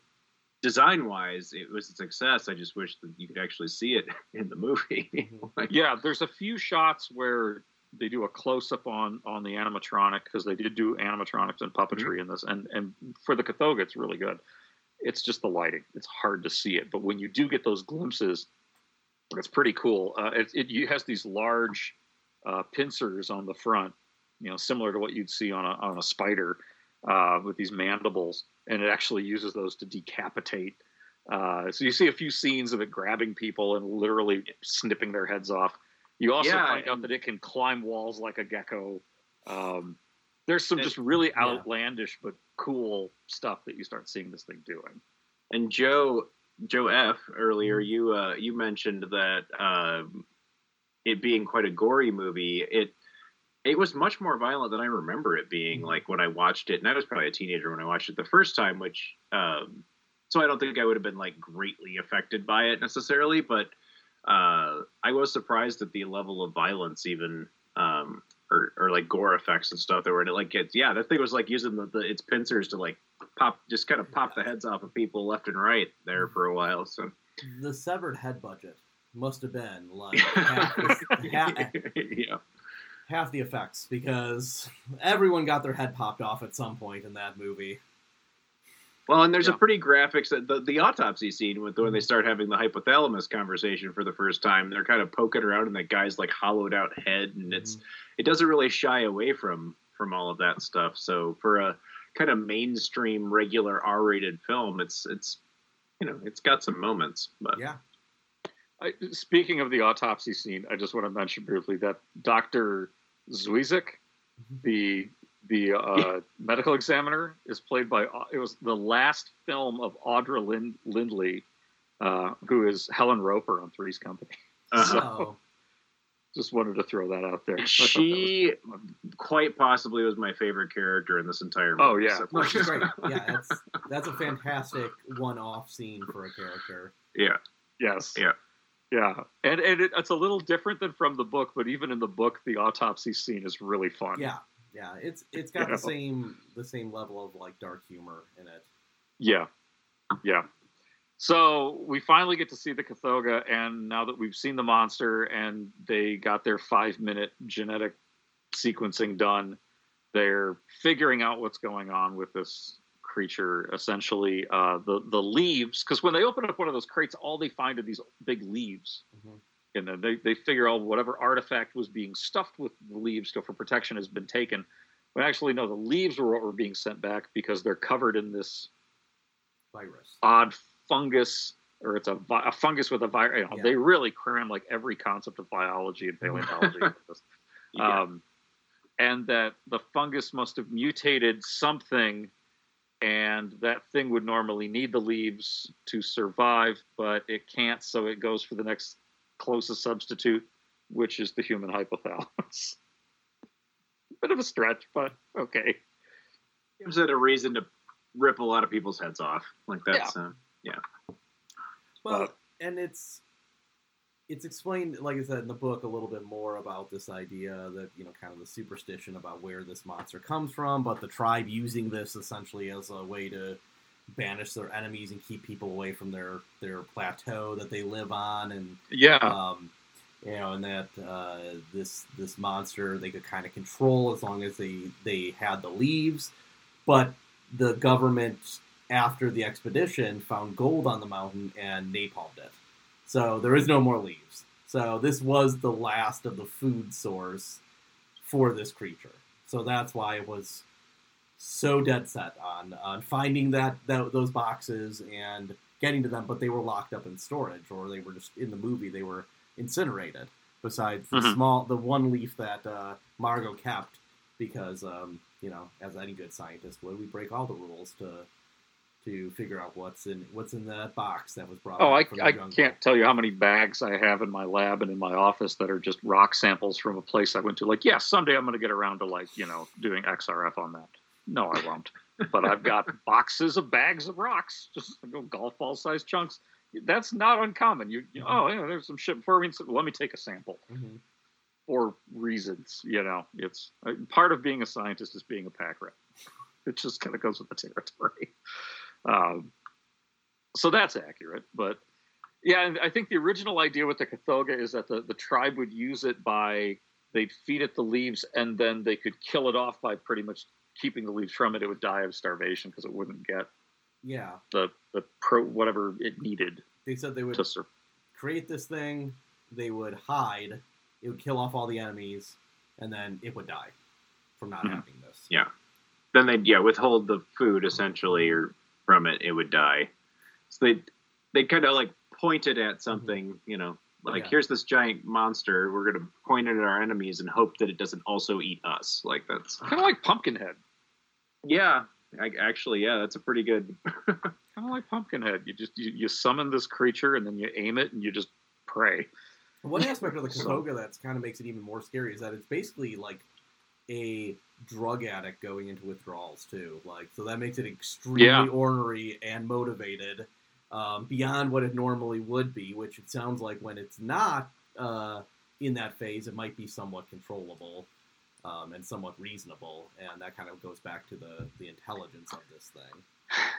design wise, it was a success. I just wish that you could actually see it in the movie. like, yeah, there's a few shots where they do a close up on on the animatronic because they did do animatronics and puppetry in this, and and for the Kothoga, it's really good. It's just the lighting; it's hard to see it, but when you do get those glimpses, it's pretty cool. Uh, it, it it has these large uh, pincers on the front, you know, similar to what you'd see on a on a spider uh, with these mandibles, and it actually uses those to decapitate. Uh, so you see a few scenes of it grabbing people and literally snipping their heads off. You also Yeah, find out that it can climb walls like a gecko. Um, there's some just really outlandish but cool stuff that you start seeing this thing doing. And Joe Joe F earlier, you uh, you mentioned that um, it being quite a gory movie. It it was much more violent than I remember it being. Like when I watched it, and I was probably a teenager when I watched it the first time, which um, so I don't think I would have been like greatly affected by it necessarily, but uh, I was surprised at the level of violence, even um, or or like gore effects and stuff that were in it. Like it's yeah, that thing was like using the, the its pincers to like pop, just kind of pop the heads off of people left and right there for a while. So The severed head budget must have been like half, the- half, yeah. half the effects because everyone got their head popped off at some point in that movie. Well, and there's a pretty graphics that the, the autopsy scene with when they mm-hmm. start having the hypothalamus conversation for the first time. They're kind of poking around in that guy's like hollowed out head, and it's mm-hmm. it doesn't really shy away from from all of that stuff. So for a kind of mainstream regular R-rated film, it's it's you know it's got some moments, but yeah. I, speaking of the autopsy scene, I just want to mention briefly that Doctor Zwizik, the the uh, medical examiner, is played by. It was the last film of Audra Lind, Lindley, uh, who is Helen Roper on Three's Company. Uh-huh. Oh. Just wanted to throw that out there. I thought that was- she quite possibly was my favorite character in this entire movie. Oh, yeah. so- No, she's great. Yeah, that's that's a fantastic one-off scene for a character. yeah, Yes. yeah. Yeah, and and it, it's a little different than from the book, but even in the book, the autopsy scene is really fun. Yeah, yeah, it's it's got You the know? same the same level of like dark humor in it. Yeah, yeah. So we finally get to see the Kothoga, and now that we've seen the monster and they got their five-minute genetic sequencing done, they're figuring out what's going on with this creature. Essentially, uh, the the leaves, because when they open up one of those crates, all they find are these big leaves. And then they, they figure out whatever artifact was being stuffed with the leaves go for protection has been taken. But actually, no, the leaves were what were being sent back because they're covered in this Virus. odd fungus, or it's a, vi- a fungus with a virus. You know, Yeah. They really cram like every concept of biology and paleontology. into this. Yeah. um, and that the fungus must have mutated something, and that thing would normally need the leaves to survive, but it can't, so it goes for the next closest substitute, which is the human hypothalamus. Bit of a stretch, but okay. gives it a reason to rip a lot of people's heads off. Like that's yeah. Uh, yeah. Well, and it's it's explained, like I said in the book, a little bit more about this idea that you know, kind of the superstition about where this monster comes from, but the tribe using this essentially as a way to banish their enemies and keep people away from their their plateau that they live on, and Yeah. um, you know, and that uh, this this monster they could kind of control as long as they they had the leaves, but the government after the expedition found gold on the mountain and napalmed it. So there is no more leaves. So this was the last of the food source for this creature. So that's why it was so dead set on on finding that, that those boxes and getting to them, but they were locked up in storage, or they were just in the movie. They were incinerated. Besides the Mhm. small, the one leaf that uh, Margo kept, because um, you know, as any good scientist would, we break all the rules to to figure out what's in what's in that box that was brought. Oh, I, the I jungle. can't tell you how many bags I have in my lab and in my office that are just rock samples from a place I went to. Like, yeah, someday I'm going to get around to like you know doing XRF on that. No, I won't. but I've got boxes of bags of rocks, just like golf ball sized chunks. That's not uncommon. You, you oh yeah, there's some shit before me. So let me take a sample Mhm. for reasons. You know, it's uh, part of being a scientist is being a pack rat. It just kind of goes with the territory. Um, so that's accurate, but yeah, I think the original idea with the Kothoga is that the, the tribe would use it by they'd feed it the leaves and then they could kill it off by pretty much keeping the leaves from it. It would die of starvation because it wouldn't get Yeah, the the pro whatever it needed they said they would to sur- create this thing. They would hide. It would kill off all the enemies, and then it would die from not Mhm. having this. Yeah. Then they'd yeah withhold the food essentially, or from it it would die. So they they kind of like pointed at mm-hmm. something, you know, like Yeah. here's this giant monster. We're gonna point it at our enemies and hope that it doesn't also eat us. Like that's kind of like Pumpkinhead. yeah. I, actually, yeah, that's a pretty good. Kind of like Pumpkinhead. You just you, you summon this creature and then you aim it and you just pray. One aspect of the So- Kothoga that's kind of makes it even more scary is that it's basically like a drug addict going into withdrawals too. Like so that makes it extremely Yeah. ornery and motivated um, beyond what it normally would be. Which it sounds like when it's not uh, in that phase, it might be somewhat controllable um, and somewhat reasonable, and that kind of goes back to the the intelligence of this thing.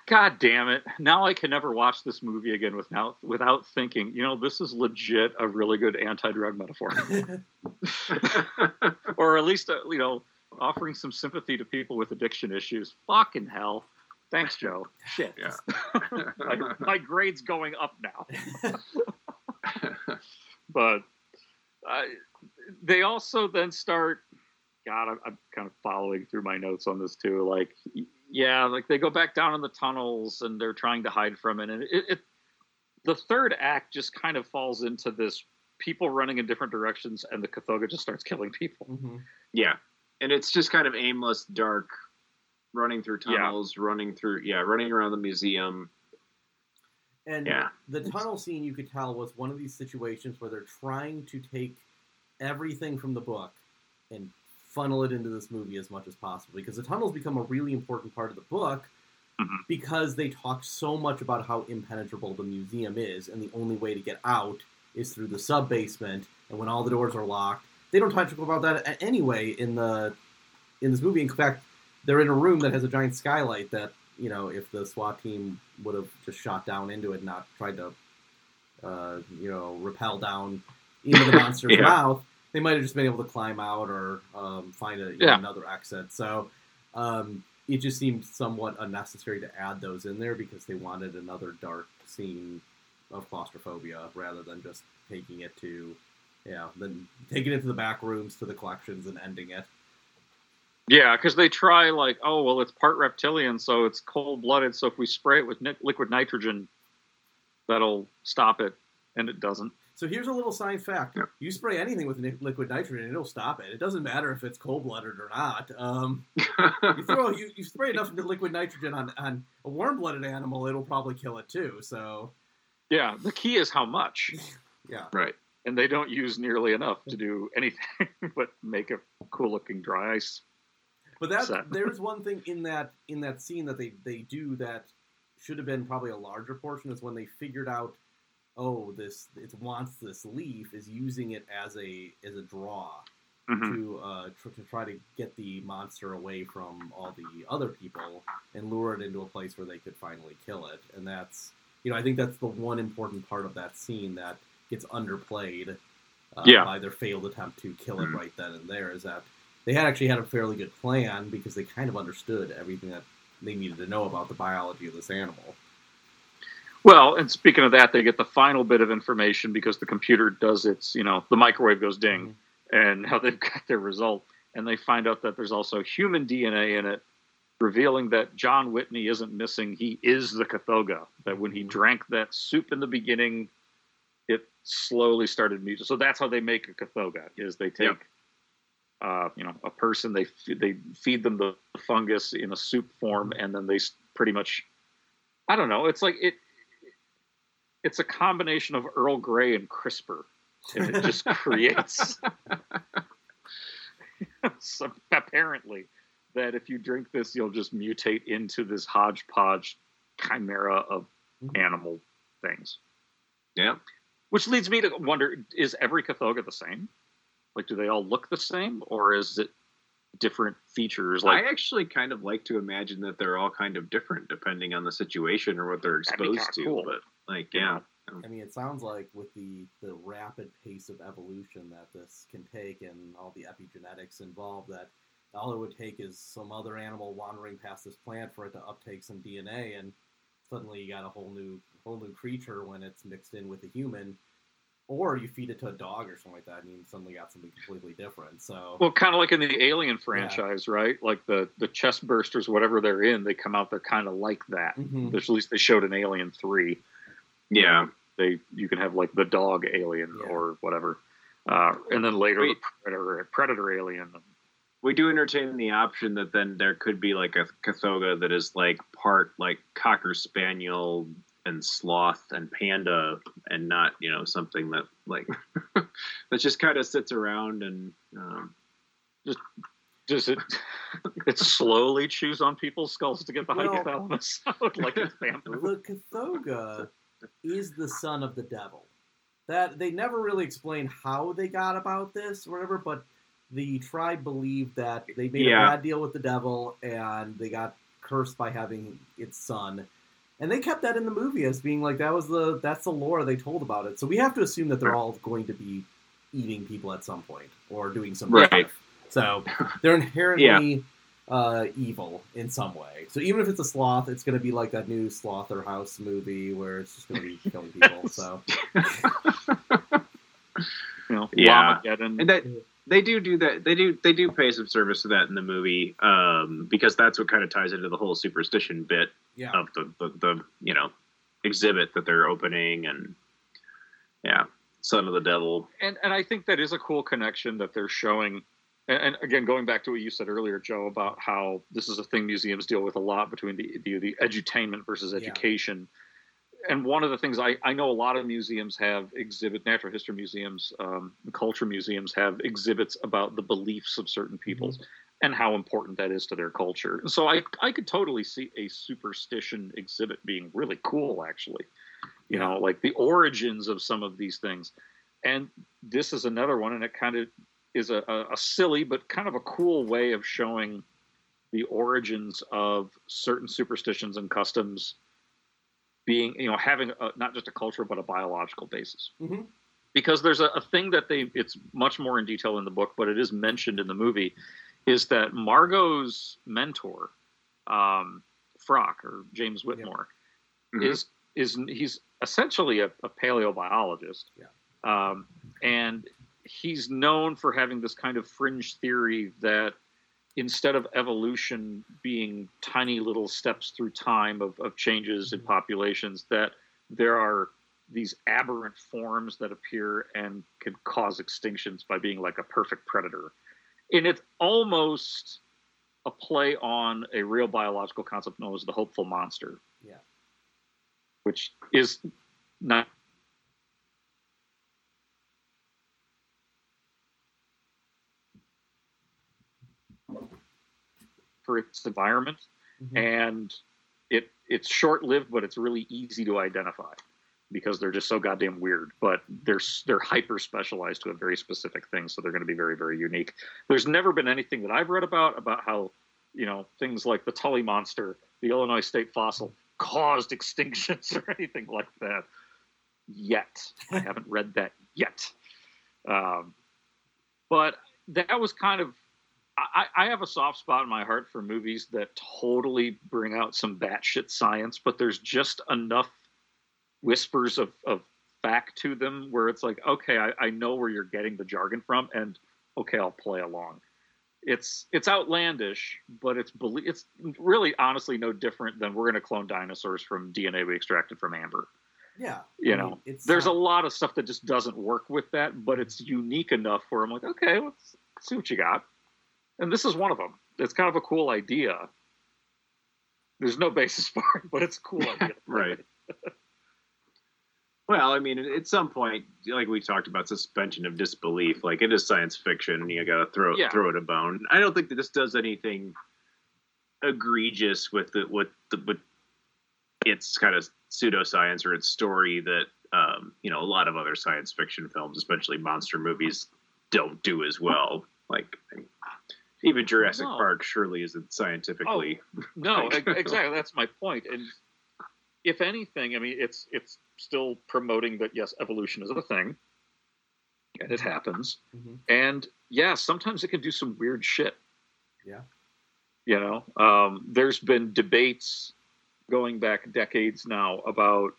God damn it! Now I can never watch this movie again without without thinking. You know, this is legit a really good anti-drug metaphor, or at least uh, you know, offering some sympathy to people with addiction issues. Fucking hell! Thanks, Joe. Shit. Yeah. my, my grade's going up now. but uh, they also then start. God, I'm, I'm kind of following through my notes on this too. Like, yeah, like they go back down in the tunnels and they're trying to hide from it. And it, it the third act just kind of falls into this people running in different directions, and the Kothoga just starts killing people. Mm-hmm. Yeah, and it's just kind of aimless, dark, running through Yeah. tunnels, running through yeah, running around the museum. And Yeah. the tunnel scene, you could tell, was one of these situations where they're trying to take everything from the book and funnel it into this movie as much as possible because the tunnels become a really important part of the book Mhm. because they talk so much about how impenetrable the museum is and the only way to get out is through the sub basement and when all the doors are locked they don't talk about that anyway in the in this movie in fact they're in a room that has a giant skylight that you know if the SWAT team would have just shot down into it and not tried to uh, you know rappel down into the monster's Yeah. mouth they might have just been able to climb out or um, find a, you know, another exit so um, it just seemed somewhat unnecessary to add those in there because they wanted another dark scene of claustrophobia rather than just taking it to yeah then taking it to the back rooms to the collections and ending it Yeah, because they try like, oh well, it's part reptilian, so it's cold blooded. So if we spray it with ni- liquid nitrogen, that'll stop it, and it doesn't. So here's a little science fact: Yeah. you spray anything with liquid nitrogen, it'll stop it. It doesn't matter if it's cold blooded or not. Um, you throw you, you spray enough liquid nitrogen on on a warm blooded animal, it'll probably kill it too. So Yeah, the key is how much, yeah, right. and they don't use nearly enough to do anything but make a cool looking dry ice. but that there's one thing in that in that scene that they they do that should have been probably a larger portion is when they figured out oh this it wants this leaf is using it as a as a draw Mhm. to uh, tr- to try to get the monster away from all the other people and lure it into a place where they could finally kill it. And that's you know I think that's the one important part of that scene that gets underplayed uh, Yeah. by their failed attempt to kill it right then and there. Is that they had actually had a fairly good plan because they kind of understood everything that they needed to know about the biology of this animal. Well, and speaking of that, they get the final bit of information because the computer does its, you know, the microwave goes ding, and how they've got their result, and they find out that there's also human DNA in it, revealing that John Whitney isn't missing. He is the Kothoga. That when he drank that soup in the beginning, it slowly started mutating. So that's how they make a Kothoga. Is they take, Yep. uh, you know, a person they f- they feed them the fungus in a soup form, and then they s- pretty much I don't know. It's like it. It's a combination of Earl Grey and CRISPR, and it just creates. so apparently, that if you drink this, you'll just mutate into this hodgepodge chimera of mm-hmm. animal things. Yeah. Which leads me to wonder: Is every Kothoga the same? Like, do they all look the same, or is it different features? Like, I actually kind of like to imagine that they're all kind of different depending on the situation or what they're exposed to. cool. But like, yeah, I mean, it sounds like with the the rapid pace of evolution that this can take and all the epigenetics involved, that all it would take is some other animal wandering past this plant for it to uptake some DNA, and suddenly you got a whole new whole new creature when it's mixed in with a human. Or you feed it to a dog or something like that, and you suddenly got something completely different. So, well, kind of like in the Alien franchise, right? Like the the chest bursters, whatever they're in, they come out. They're kind of like that. Mhm. There's at least they showed an Alien Three. Yeah. They you can have like the dog alien Yeah. or whatever, uh, and then later Wait. the predator predator alien. We do entertain the option that then there could be like a Kothoga that is like part like cocker spaniel and sloth and panda and not you know something that like that just kind of sits around and um, Does it? it slowly chews on people's skulls to get the Well- hypothalamus out, like a bamboo. the Kothoga is the son of the devil. That they never really explain how they got about this or whatever, but the tribe believed that they made Yeah. a bad deal with the devil and they got cursed by having its son. And they kept that in the movie as being like that was the that's the lore they told about it. So we have to assume that they're all going to be eating people at some point or doing some Right. mischief. So they're inherently uh, evil in some way. So even if it's a sloth, it's going to be like that new Slotherhouse movie where it's just going to be killing people. So You know, Yeah. Llamageddon. and that they do do that they do they do pay some service to that in the movie um, because that's what kind of ties into the whole superstition bit yeah, of the, the the you know exhibit that they're opening and yeah son of the devil and and I think that is a cool connection that they're showing. And, again, going back to what you said earlier, Joe, about how this is a thing museums deal with a lot between the the, the edutainment versus Yeah. education. And one of the things I, I know a lot of museums have exhibit natural history museums, um, culture museums have exhibits about the beliefs of certain peoples and how important that is to their culture. And so I I could totally see a superstition exhibit being really cool, actually. You know, like the origins of some of these things. And this is another one, and it kind of is a, a, a silly but kind of a cool way of showing the origins of certain superstitions and customs being, you know, having a, not just a cultural but a biological basis. Mhm. Because there's a, a thing that they, it's much more in detail in the book, but it is mentioned in the movie, is that Margo's mentor, um, Frock or James Whitmore, Mhm. is is he's essentially a, a paleobiologist. Yeah. Um, and he's known for having this kind of fringe theory that instead of evolution being tiny little steps through time of, of changes in mhm. populations, that there are these aberrant forms that appear and can cause extinctions by being like a perfect predator. And it's almost a play on a real biological concept known as the hopeful monster yeah. which is not for its environment Mhm. and it it's short lived but it's really easy to identify because they're just so goddamn weird. But they're they're hyper specialized to a very specific thing so they're going to be very very unique. There's never been anything that i've read about about how you know things like the tully monster the illinois state fossil caused extinctions or anything like that yet. I haven't read that yet. Um, but that was kind of I, I have a soft spot in my heart for movies that totally bring out some batshit science, but there's just enough whispers of, of fact to them where it's like, okay, I, I know where you're getting the jargon from, and okay, I'll play along. It's it's outlandish, but it's belie- it's really honestly no different than we're going to clone dinosaurs from DNA we extracted from amber. Yeah. You I know, mean, it's there's a uh, lot of stuff that just doesn't work with that, but it's unique enough where I'm like, okay, let's see what you got. And this is one of them. It's kind of a cool idea. There's no basis for it, but it's a cool idea. right. Well, I mean, at some point, like we talked about, suspension of disbelief. Like it is science fiction, and you got to throw Yeah. throw it a bone. I don't think that this does anything egregious with the with the with its kind of pseudoscience or its story that um, you know a lot of other science fiction films, especially monster movies, don't do as well. Like even Jurassic No. Park surely isn't scientifically. Oh, No, exactly. That's my point. And if anything, I mean, it's it's still promoting that yes, evolution is a thing, and it happens. Mhm. And yeah, sometimes it can do some weird shit. Yeah. You know, um, there's been debates going back decades now about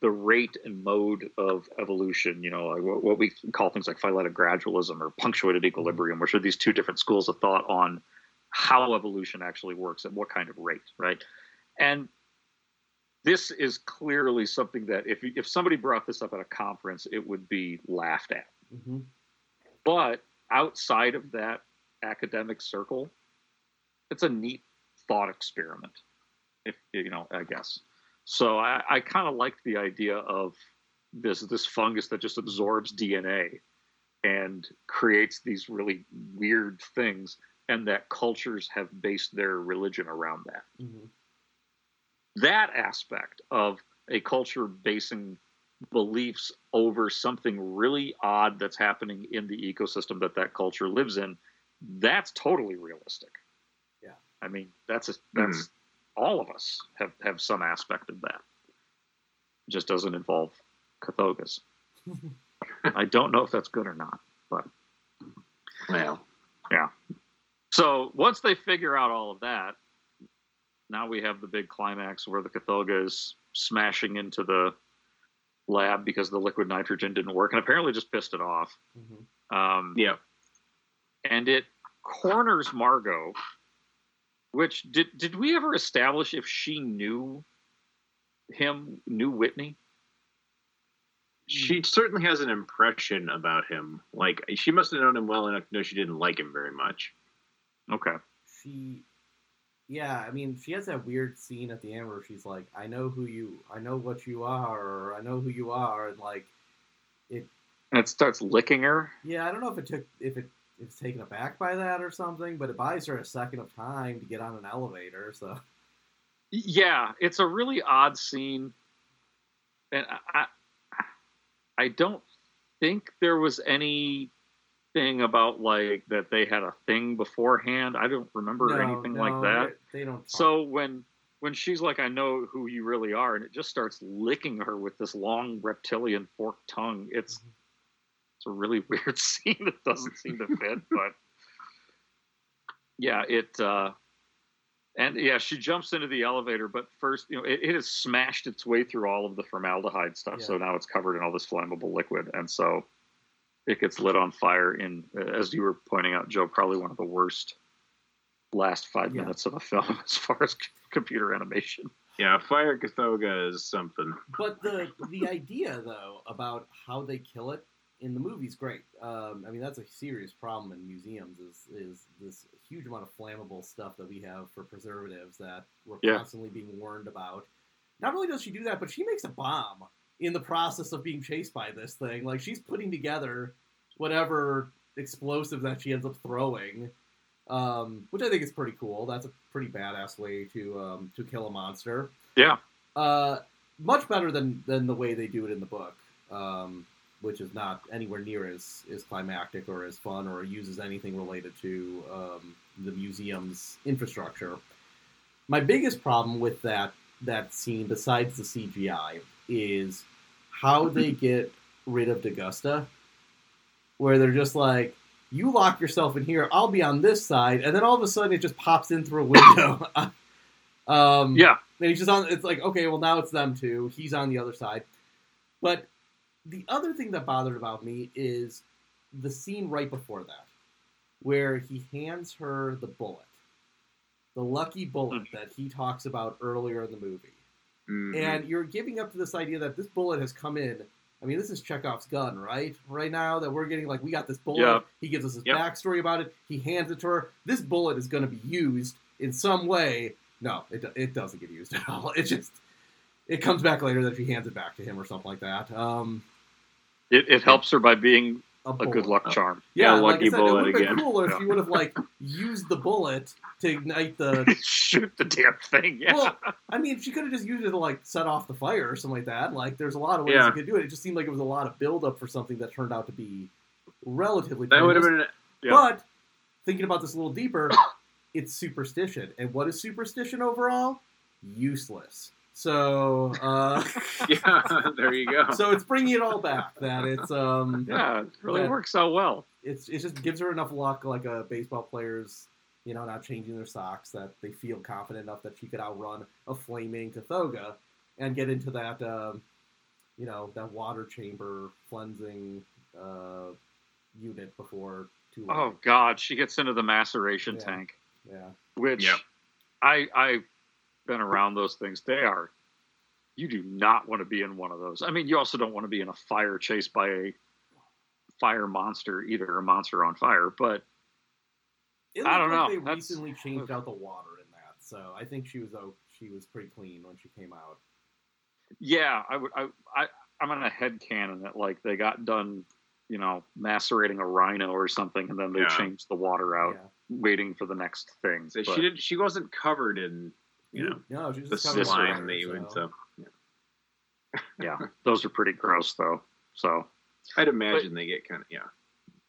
the rate and mode of evolution. You know, like what, what we call things like phyletic gradualism or punctuated equilibrium, which are these two different schools of thought on how evolution actually works at what kind of rate, right? And this is clearly something that if if somebody brought this up at a conference, it would be laughed at. hmm But outside of that academic circle, it's a neat thought experiment. If you know, I guess. So I, I kind of like the idea of this this fungus that just absorbs DNA and creates these really weird things, and that cultures have based their religion around that. Hmm that aspect of a culture basing beliefs over something really odd that's happening in the ecosystem that that culture lives in that's totally realistic. Yeah. i mean that's a, that's all of us have have some aspect of that it just doesn't involve Kothogas i don't know if that's good or not but Well, yeah. So once they figure out all of that, now we have the big climax where the Kothoga is smashing into the lab because the liquid nitrogen didn't work, and apparently just pissed it off. hmm Um, yeah. and it corners Margo. Which did did we ever establish if she knew him, knew Whitney? She certainly has an impression about him. Like she must have known him well enough to know she didn't like him very much. Okay. She, yeah, I mean, she has that weird scene at the end where she's like, "I know who you, I know what you are, or I know who you are," and like, it, And it starts licking her. yeah, I don't know if it took, if it, it's taken aback by that or something, but it buys her a second of time to get on an elevator. So, Yeah, it's a really odd scene, and I, I, don't think there was anything about like that they had a thing beforehand. I don't remember No, anything no, like that. They, they don't. Talk. So when when she's like, "I know who you really are," and it just starts licking her with this long reptilian forked tongue, it's Mm-hmm. It's a really weird scene that doesn't seem to fit, but yeah, it. uh and yeah, she jumps into the elevator, but first, you know, it, it has smashed its way through all of the formaldehyde stuff, so now it's covered in all this flammable liquid, and so it gets lit on fire. In as you were pointing out, Joe, probably one of the worst last five Yeah. minutes of a film as far as c- computer animation. Yeah, Fire Kothoga is something. But the the idea though about how they kill it in the movie's great. Um, I mean that's a serious problem in museums is is this huge amount of flammable stuff that we have for preservatives that we're Yeah. constantly being warned about. Not only does she do that, but she makes a bomb in the process of being chased by this thing. Like she's putting together whatever explosive that she ends up throwing. Um, which I think is pretty cool. That's a pretty badass way to um, to kill a monster. Yeah, Uh, much better than than the way they do it in the book, um, which is not anywhere near as as climactic or as fun or uses anything related to um, the museum's infrastructure. My biggest problem with that that scene, besides the CGI, is how they get rid of D'Agosta, where they're just like. You lock yourself in here. I'll be on this side, and then all of a sudden it just pops in through a window. um, yeah, and he's just on. It's like okay, well now it's them too. He's on the other side. But the other thing that bothered about me is the scene right before that, where he hands her the bullet, the lucky bullet that he talks about earlier in the movie, Mhm. and you're giving up to this idea that this bullet has come in. I mean, this is Chekhov's gun, right? Right now that we're getting like we got this bullet. He gives us his Yep. backstory about it. He hands it to her. This bullet is going to be used in some way No, it it doesn't get used at all. It just it comes back later that she hands it back to him or something like that. Um, It, it helps her by being a, a good luck charm. Yeah, Yeah, like lucky I said, it bullet would have been again. cooler if Yeah. you would have like used the bullet to ignite the. Shoot the damn thing. Yeah. Well, I mean, she could have just used it to like set off the fire or something like that. Like, there's a lot of ways Yeah. you could do it. It just seemed like it was a lot of buildup for something that turned out to be relatively. That would have been Yeah. But thinking about this a little deeper, it's superstition. And what is superstition overall? Useless. So, uh, yeah. There you go. so it's bringing it all back. That it's um, yeah, it really works out well. it's it just gives her enough luck, like a baseball player's, you know, not changing their socks, that they feel confident enough that she could outrun a flaming Kothoga and get into that, um, you know, that water chamber cleansing uh, unit before too late. Oh God, she gets into the maceration Yeah. tank, yeah. which Yep. I I've been around those things. They are. You do not want to be in one of those. I mean, you also don't want to be in a fire chased by a fire monster either, a monster on fire. But It I don't like know. They That's- recently changed out the water in that, so I think she was oh, she was pretty clean when she came out. yeah, I would. I, I I'm on a head canon that like they got done, you know, macerating a rhino or something, and then they Yeah. changed the water out, Yeah. waiting for the next thing. So But- she did. She wasn't covered in you know no, she was the just slime water, that you would. so- So yeah, those are pretty gross though. So I'd imagine they get kind of yeah.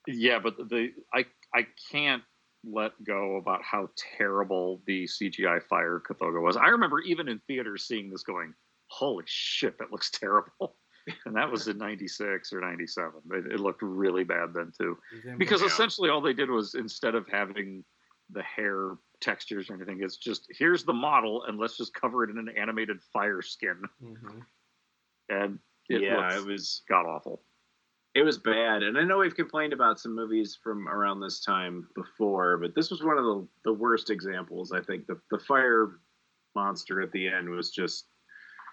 Yeah, but the I I can't let go about how terrible the CGI fire Kothoga was. I remember even in theaters seeing this going, "Holy shit, that looks terrible." And that was in '96 or '97. It, it looked really bad then too, because Yeah. essentially all they did was instead of having the hair textures or anything, it's just here's the model and let's just cover it in an animated fire skin, Mhm. and it yeah, looks it was god awful. it was bad, and I know we've complained about some movies from around this time before, but this was one of the the worst examples. I think the the fire monster at the end was just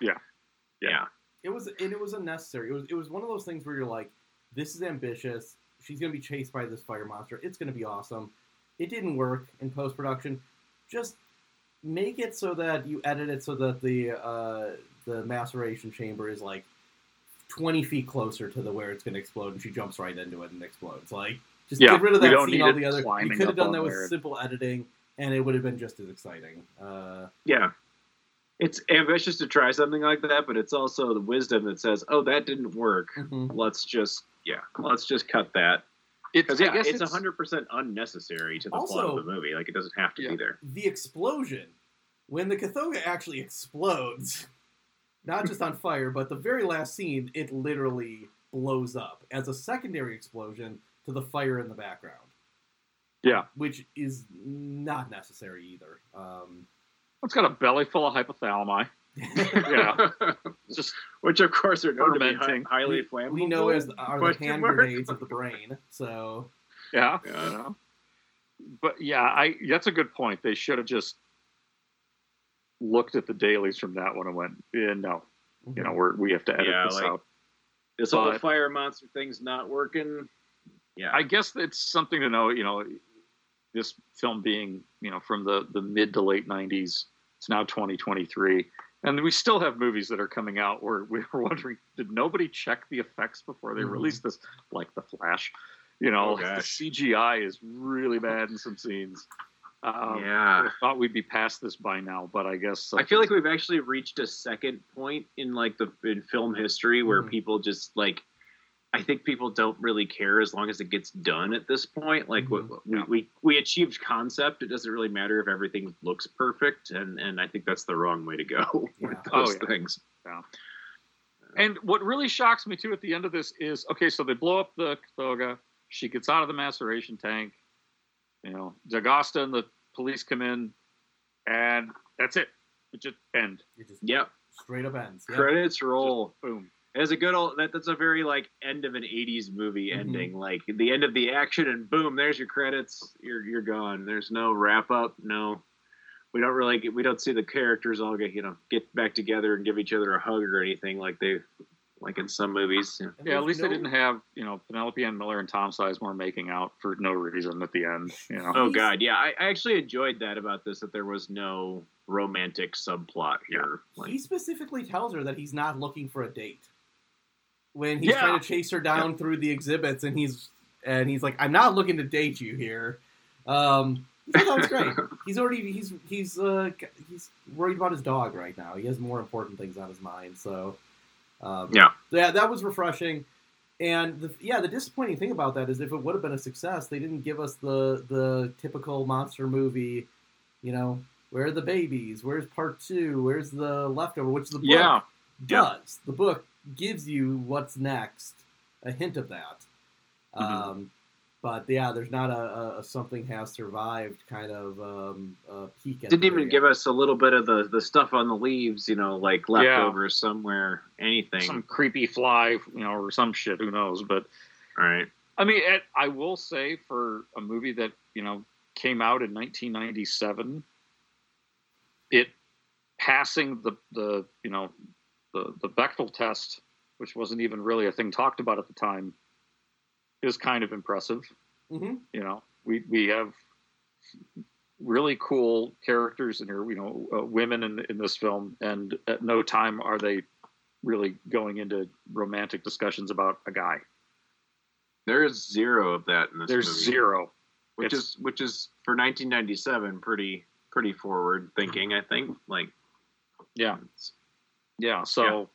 Yeah. yeah. It was and it was unnecessary. It was it was one of those things where you're like, this is ambitious. She's gonna be chased by this fire monster. It's gonna be awesome. It didn't work in post production. Just make it so that you edit it so that the uh, the maceration chamber is like twenty feet closer to the where it's gonna explode, and she jumps right into it and explodes. Like just Yeah, get rid of that scene it altogether. You could have done that with there. simple editing, and it would have been just as exciting. Uh, Yeah. It's ambitious to try something like that, but it's also the wisdom that says, "Oh, that didn't work. mhm. Let's just yeah, let's just cut that." It's Because I yeah, guess it's hundred percent unnecessary to the plot of the movie. Like it doesn't have to Yeah. be there. the explosion when the Kothoga actually explodes, not just on fire, but the very last scene, it literally blows up as a secondary explosion to the fire in the background, yeah. which is not necessary either. Um, It's got a belly full of hypothalami. Yeah, just Which of course are known to be hi- highly we, flammable. we know as are the hand mark? grenades of the brain. So yeah, Yeah. you know. But yeah, I that's a good point. They should have just looked at the dailies from that one and went, yeah, no, you know, mm-hmm. we're we have to edit Yeah, this like- out. this whole but- fire monster thing's not working. Yeah, I guess it's something to know. You know, this film being you know from the the mid to late '90s. It's now 2023, and we still have movies that are coming out where we were wondering, did nobody check the effects before they Mhm. released this? Like The Flash, you know, Oh, the. CGI is really bad in some scenes. Um, yeah. I thought we'd be past this by now, but I guess I feel like we've actually reached a second point in like the in film history where Mhm. people just like I think people don't really care as long as it gets done at this point. Like Mhm. we, we, we we achieved concept. It doesn't really matter if everything looks perfect, and and I think that's the wrong way to go with Yeah. Oh, those yeah. things. And what really shocks me too at the end of this is okay, so they blow up the Thoga. She gets out of the maceration tank. You know, D'Agosta and the police come in, and that's it. It just end. it just Yep. straight up ends. Yep. Credits roll. Boom. It's a good old that, that's a very like end of an '80s movie Mhm. ending, like the end of the action, and boom, there's your credits. You're you're gone. There's no wrap up. No, we don't really get, we don't see the characters all get you know get back together and give each other a hug or anything like they like in some movies. Yeah, yeah at least no... they didn't have you know Penelope Ann Miller and Tom Sizemore making out for no reason at the end. You know. Oh God, yeah, I, I actually enjoyed that about this that there was no romantic subplot here. Yeah. Like... He specifically tells her that he's not looking for a date when he's yeah. trying to chase her down yeah. through the exhibits, and he's and he's like, "I'm not looking to date you here." Um, that was great. he's already he's he's uh, he's worried about his dog right now. He has more important things on his mind. So um, yeah, yeah, that was refreshing. And the, yeah, the disappointing thing about that is if it would have been a success, they didn't give us the the typical monster movie. You know, where are the babies? Where's part two? Where's the leftover? Which the book yeah. does. The book gives you what's next, a hint of that. Mm-hmm. Um, but yeah, there's not a, a, something has survived kind of um, peak. Didn't even yet. give us a little bit of the, the stuff on the leaves, you know, like leftovers yeah. somewhere, anything, some creepy fly, you know, or some shit. Who knows? But right. I mean, it, I will say for a movie that you know came out in 1997, it passing the the you know the the Bechdel test, which wasn't even really a thing talked about at the time, is kind of impressive. Mm-hmm. You know, we we have really cool characters in here. You know, uh, women in in this film, and at no time are they really going into romantic discussions about a guy. There is zero of that in this. There's movie, zero, which it's, is which is for 1997 pretty pretty forward thinking. I think like yeah, yeah. So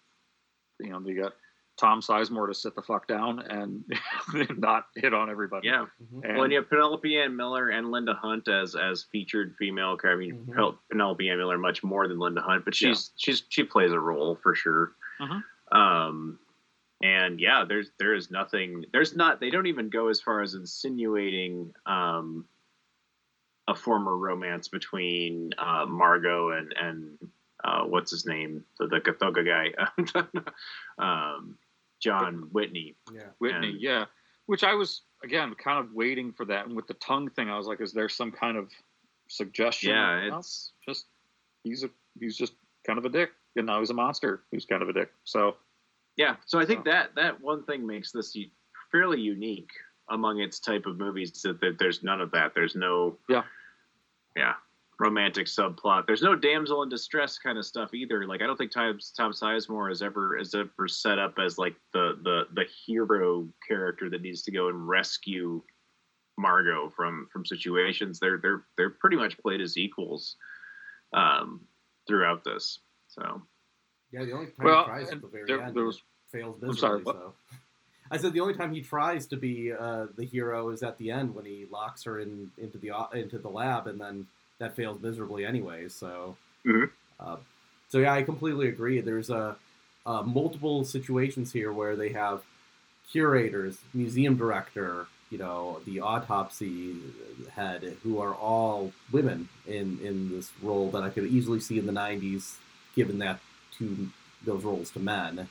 yeah. you know, you got Tom Sizemore to sit the fuck down and not hit on everybody. Yeah. Mm-hmm. And, well, and you have Penelope Ann Miller and Linda Hunt as as featured female. I mean, mm-hmm. Penelope Ann Miller much more than Linda Hunt, but she's yeah. she's she plays a role for sure. Mm-hmm. Um, and yeah, there's there is nothing. There's not. They don't even go as far as insinuating um, a former romance between uh, Margo and and uh, what's his name, the, the Kothoga guy, um, John Whitney. Yeah, Whitney. And, yeah, which I was again kind of waiting for that, and with the tongue thing, I was like, is there some kind of suggestion? Yeah, it's just he's a he's just kind of a dick, and now he's a monster who's kind of a dick. So yeah, so I think that that one thing makes this fairly unique among its type of movies that, that there's none of that. There's no yeah yeah romantic subplot. There's no damsel in distress kind of stuff either. Like I don't think Tom, Tom Sizemore is ever is ever set up as like the the the hero character that needs to go and rescue Margo from from situations. They're they're they're pretty much played as equals um, throughout this. So yeah, the only time well, he tries at the very there, end there was, fails miserably. Sorry, so. I said the only time he tries to be uh, the hero is at the end when he locks her in into the into the lab and then that fails miserably anyway. So, mm-hmm. uh, so yeah, I completely agree. There's a, uh, multiple situations here where they have curators, museum director, you know, the autopsy head, who are all women in in this role that I could easily see in the '90s, given that to those roles to men.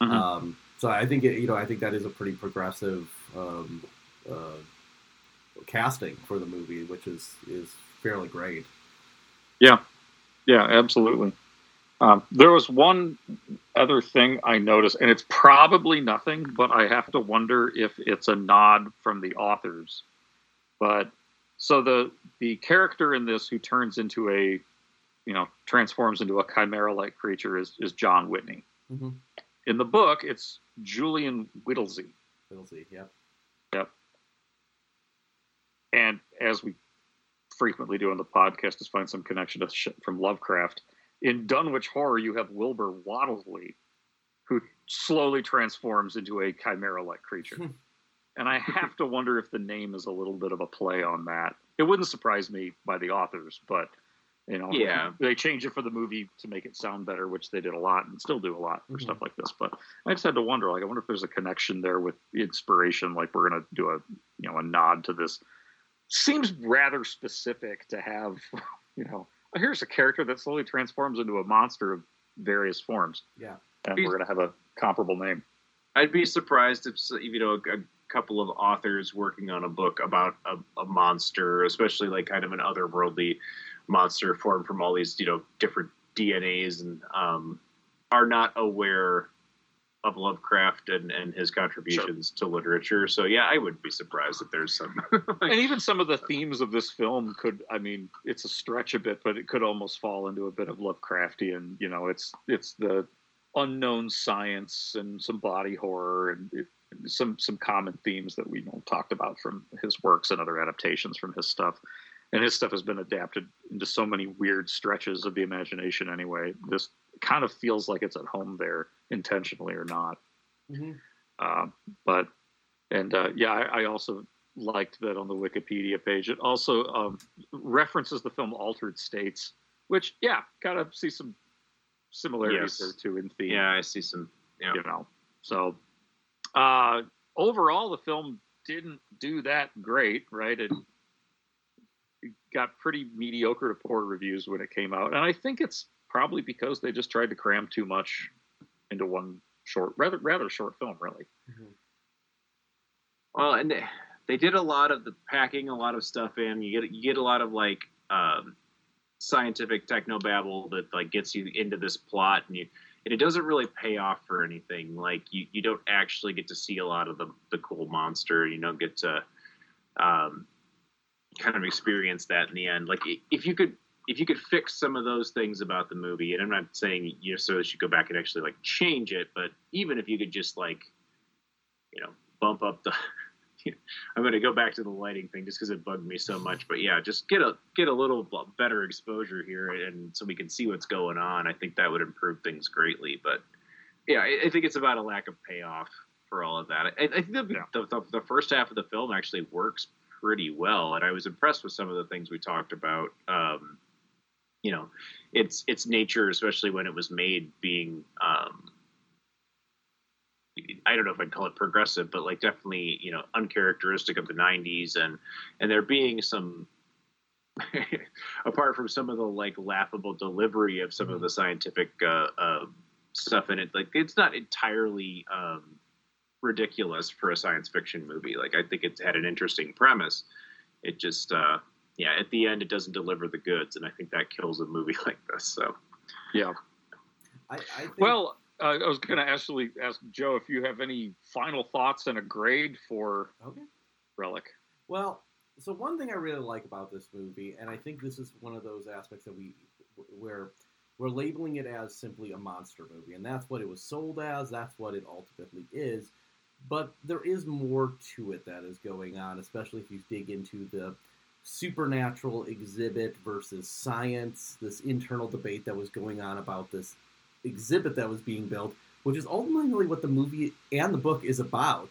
Mm-hmm. Um, so I think it, you know I think that is a pretty progressive um, uh, casting for the movie, which is is fairly great. Yeah, yeah, absolutely. Um, there was one other thing I noticed, and it's probably nothing, but I have to wonder if it's a nod from the authors. But so the the character in this who turns into a, you know, transforms into a chimera-like creature is is John Whitney. Mm-hmm. In the book, it's Julian Whittlesey. Whittlesey, yep. Yep. And as we frequently do on the podcast is find some connection to shit from Lovecraft. In Dunwich Horror, you have Wilbur Whately, who slowly transforms into a chimera-like creature. And I have to wonder if the name is a little bit of a play on that. It wouldn't surprise me by the authors, but you know, yeah, they change it for the movie to make it sound better, which they did a lot and still do a lot for mm-hmm. stuff like this. But I just had to wonder, like, I wonder if there's a connection there with inspiration, like we're gonna do a you know a nod to this seems rather specific to have, you know, here's a character that slowly transforms into a monster of various forms. Yeah. And we're going to have a comparable name. I'd be surprised if, you know, a, couple of authors working on a book about a, a monster, especially like kind of an otherworldly monster formed from all these, you know, different DNAs and um, are not aware of Lovecraft and, and his contributions to literature. So yeah, I wouldn't be surprised if there's some. and even some of the themes of this film could i mean it's a stretch a bit but it could almost fall into a bit of lovecraftian you know it's it's the unknown science and some body horror and it, some some common themes that we you know, talked about from his works and other adaptations from his stuff and his stuff has been adapted into so many weird stretches of the imagination anyway this kind of feels like it's at home there intentionally or not Mhm. uh, but and uh, yeah I, I also liked that on the wikipedia page it also um, references the film altered states which yeah kind of see some similarities Yes. there too in theme yeah, I see some. Yeah. you know so uh overall the film didn't do that great right it, it got pretty mediocre to poor reviews when it came out and i think it's probably because they just tried to cram too much into one short rather rather short film really Well, and they, they did a lot of the packing a lot of stuff in. You get you get a lot of like um, scientific technobabble that like gets you into this plot, and you and it doesn't really pay off for anything. Like you, you don't actually get to see a lot of the the cool monster. You don't get to um, kind of experience that in the end. Like if you could if you could fix some of those things about the movie, and I'm not saying you necessarily should go back and actually like change it, but even if you could just like you know bump up the I'm going to go back to the lighting thing just because it bugged me so much. But yeah, just get a get a little better exposure here, and so we can see what's going on. I think that would improve things greatly. But yeah, I, I think it's about a lack of payoff for all of that. I, I think the, the, the the first half of the film actually works pretty well, and I was impressed with some of the things we talked about. Um, you know, its its nature, especially when it was made, being um, I don't know if I'd call it progressive, but like definitely, you know, uncharacteristic of the '90s, and and there being some, apart from some of the like laughable delivery of some of the scientific uh, uh, stuff in it, like it's not entirely um, ridiculous for a science fiction movie. Like I think it had an interesting premise. It just, uh, yeah, at the end, it doesn't deliver the goods, and I think that kills a movie like this. So yeah I, I think, well uh, i was going to actually ask joe if you have any final thoughts and a grade for okay. relic Well, so one thing I really like about this movie, and I think this is one of those aspects that we where we're labeling it as simply a monster movie, and that's what it was sold as. That's what it ultimately is. But there is more to it that is going on, especially if you dig into the supernatural exhibit versus science, this internal debate that was going on about this exhibit that was being built, which is ultimately what the movie and the book is about.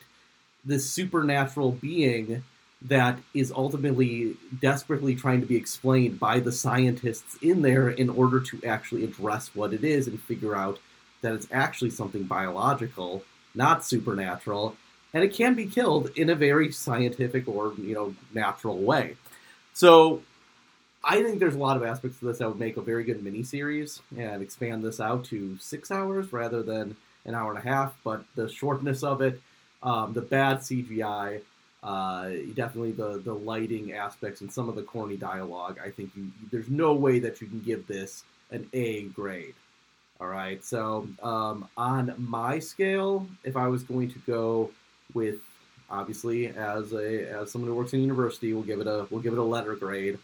This supernatural being that is ultimately desperately trying to be explained by the scientists in there in order to actually address what it is and figure out that it's actually something biological, not supernatural, and it can be killed in a very scientific or you know natural way. So I think there's a lot of aspects to this that would make a very good miniseries and expand this out to six hours rather than an hour and a half. But the shortness of it, um, the bad CGI, uh, definitely the the lighting aspects and some of the corny dialogue. I think you, there's no way that you can give this an A grade. All right, so um, on my scale, if I was going to go with obviously as a as someone who works in university, we'll give it a we'll give it a letter grade.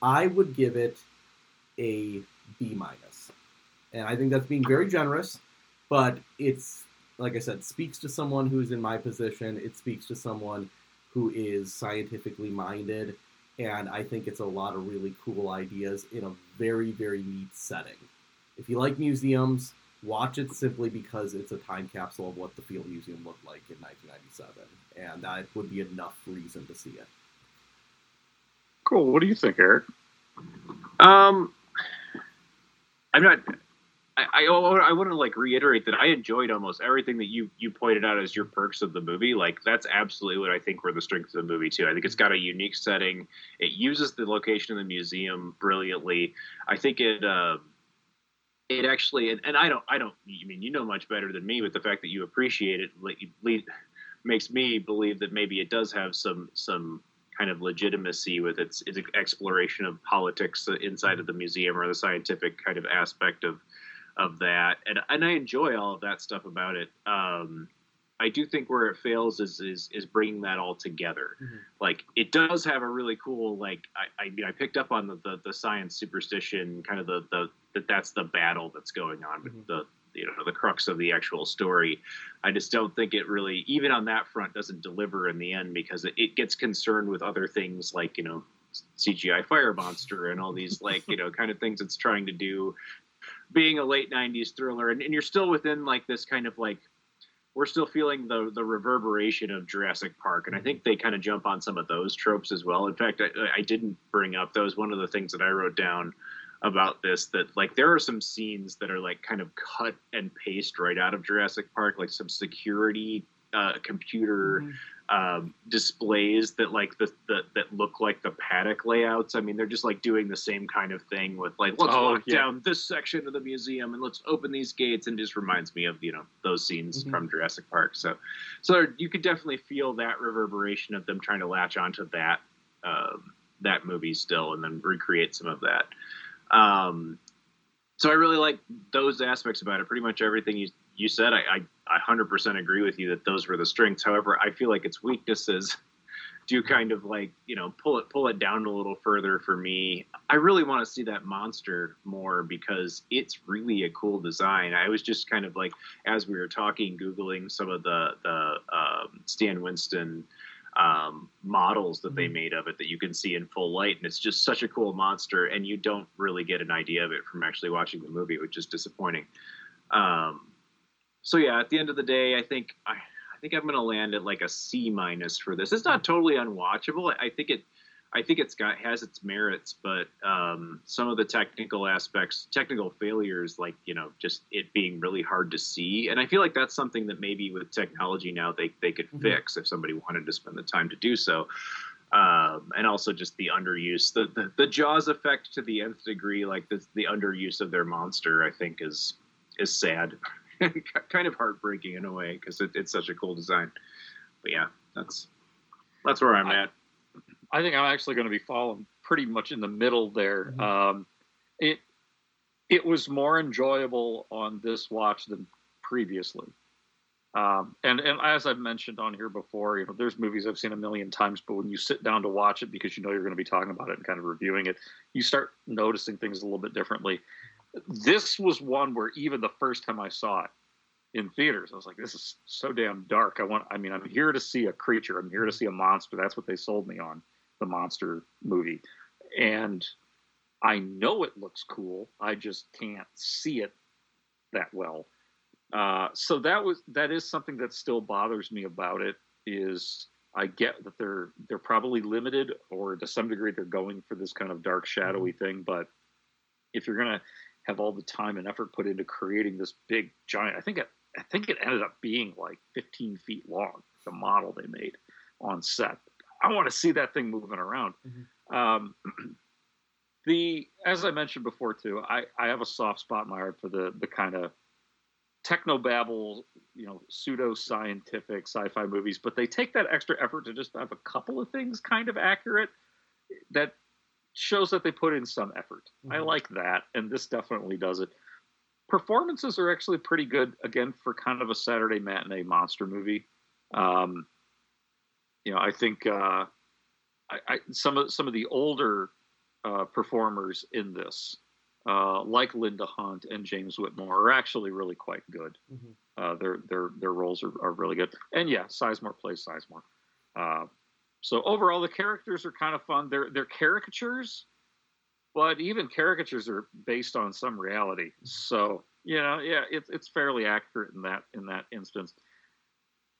I would give it a B minus, and I think that's being very generous, but it's like I said, speaks to someone who's in my position. It speaks to someone who is scientifically minded, and I think it's a lot of really cool ideas in a very very neat setting. If you like museums, watch it simply because it's a time capsule of what the Field Museum looked like in 1997, and that would be enough reason to see it. Cool. What do you think, Eric? Um, I'm not. I, I, I want to like reiterate that I enjoyed almost everything that you you pointed out as your perks of the movie. Like that's absolutely what I think were the strengths of the movie too. I think it's got a unique setting. It uses the location of the museum brilliantly. I think it. Uh, it actually, and, and I don't, I don't. I mean, you know much better than me with the fact that you appreciate it. le- makes me believe that maybe it does have some some kind of legitimacy with its, its exploration of politics inside of the museum or the scientific kind of aspect of of that, and and I enjoy all of that stuff about it. Um, I do think where it fails is is is bringing that all together. Mm-hmm. Like it does have a really cool like I I, I picked up on the, the the science superstition kind of the the that that's the battle that's going on with the you know the crux of the actual story. I just don't think it really even on that front doesn't deliver in the end because it, it gets concerned with other things like you know CGI fire monster and all these like you know kind of things it's trying to do being a late 90s thriller and, and you're still within like this kind of like we're still feeling the the reverberation of Jurassic Park, and I think they kind of jump on some of those tropes as well. In fact, I, I didn't bring up those. One of the things that I wrote down about this that like there are some scenes that are like kind of cut and paste right out of Jurassic Park, like some security uh, computer um, displays that like the, the that look like the paddock layouts. I mean, they're just like doing the same kind of thing with like let's Oh, walk yeah. down this section of the museum and let's open these gates, and just reminds me of you know those scenes Mhm. from Jurassic Park. So, so you could definitely feel that reverberation of them trying to latch onto that um, that movie still, and then recreate some of that. Um, so I really like those aspects about it. Pretty much everything you you said, I, I I 100% agree with you that those were the strengths. However, I feel like its weaknesses do kind of like you know pull it pull it down a little further for me. I really want to see that monster more because it's really a cool design. I was just kind of like as we were talking, googling some of the the um, Stan Winston um, models that they made of it that you can see in full light, and it's just such a cool monster, and you don't really get an idea of it from actually watching the movie, which is disappointing. Um, so yeah, at the end of the day, I think I, I think I'm going to land at like a C minus for this. It's not totally unwatchable. I think it, I think it's got has its merits, but um, some of the technical aspects, technical failures, like you know, just it being really hard to see, and I feel like that's something that maybe with technology now they they could Mhm. fix if somebody wanted to spend the time to do so. Um, and also just the underuse, the, the the Jaws effect to the nth degree, like the the underuse of their monster, I think is is sad, kind of heartbreaking in a way because it, it's such a cool design. But yeah, that's that's where I'm at. I think I'm actually going to be falling pretty much in the middle there. Mm-hmm. Um, it it was more enjoyable on this watch than previously. Um, and and as I've mentioned on here before, you know, there's movies I've seen a million times, but when you sit down to watch it because you know you're going to be talking about it and kind of reviewing it, you start noticing things a little bit differently. This was one where even the first time I saw it in theaters, I was like, "This is so damn dark." I want. I mean, I'm here to see a creature. I'm here to see a monster. That's what they sold me on the monster movie, and I know it looks cool. I just can't see it that well. Uh, so that was that is something that still bothers me about it. Is I get that they're they're probably limited, or to some degree they're going for this kind of dark, shadowy thing. But if you're gonna have all the time and effort put into creating this big giant, I think it I think it ended up being like 15 feet long. The model they made on set. I want to see that thing moving around. Um, the as I mentioned before too, I, I have a soft spot in my heart for the the kind of technobabble, you know, pseudo scientific sci-fi movies, but they take that extra effort to just have a couple of things kind of accurate. That shows that they put in some effort. I Mhm. like that, and this definitely does it. Performances are actually pretty good again for kind of a Saturday matinee monster movie. Um, you know, I think uh, I, I, some of some of the older uh, performers in this, uh, like Linda Hunt and James Whitmore, are actually really quite good. Mhm. Uh, their their their roles are, are really good, and yeah, Sizemore plays Sizemore. So overall, the characters are kind of fun. They're they're caricatures, but even caricatures are based on some reality. So you know, yeah, it's it's fairly accurate in that in that instance.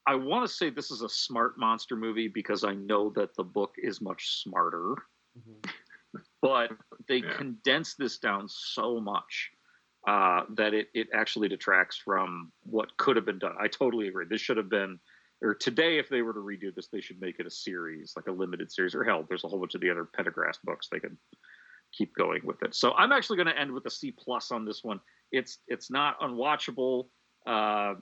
I want to say this is a smart monster movie because I know that the book is much smarter, but they Yeah. condense this down so much uh, that it, it actually detracts from what could have been done. I totally agree. This should have been, or today, if they were to redo this, they should make it a series, like a limited series, or hell, there's a whole bunch of the other Pendergast books they could keep going with it. So I'm actually going to end with a C plus on this one. It's it's not unwatchable. Uh,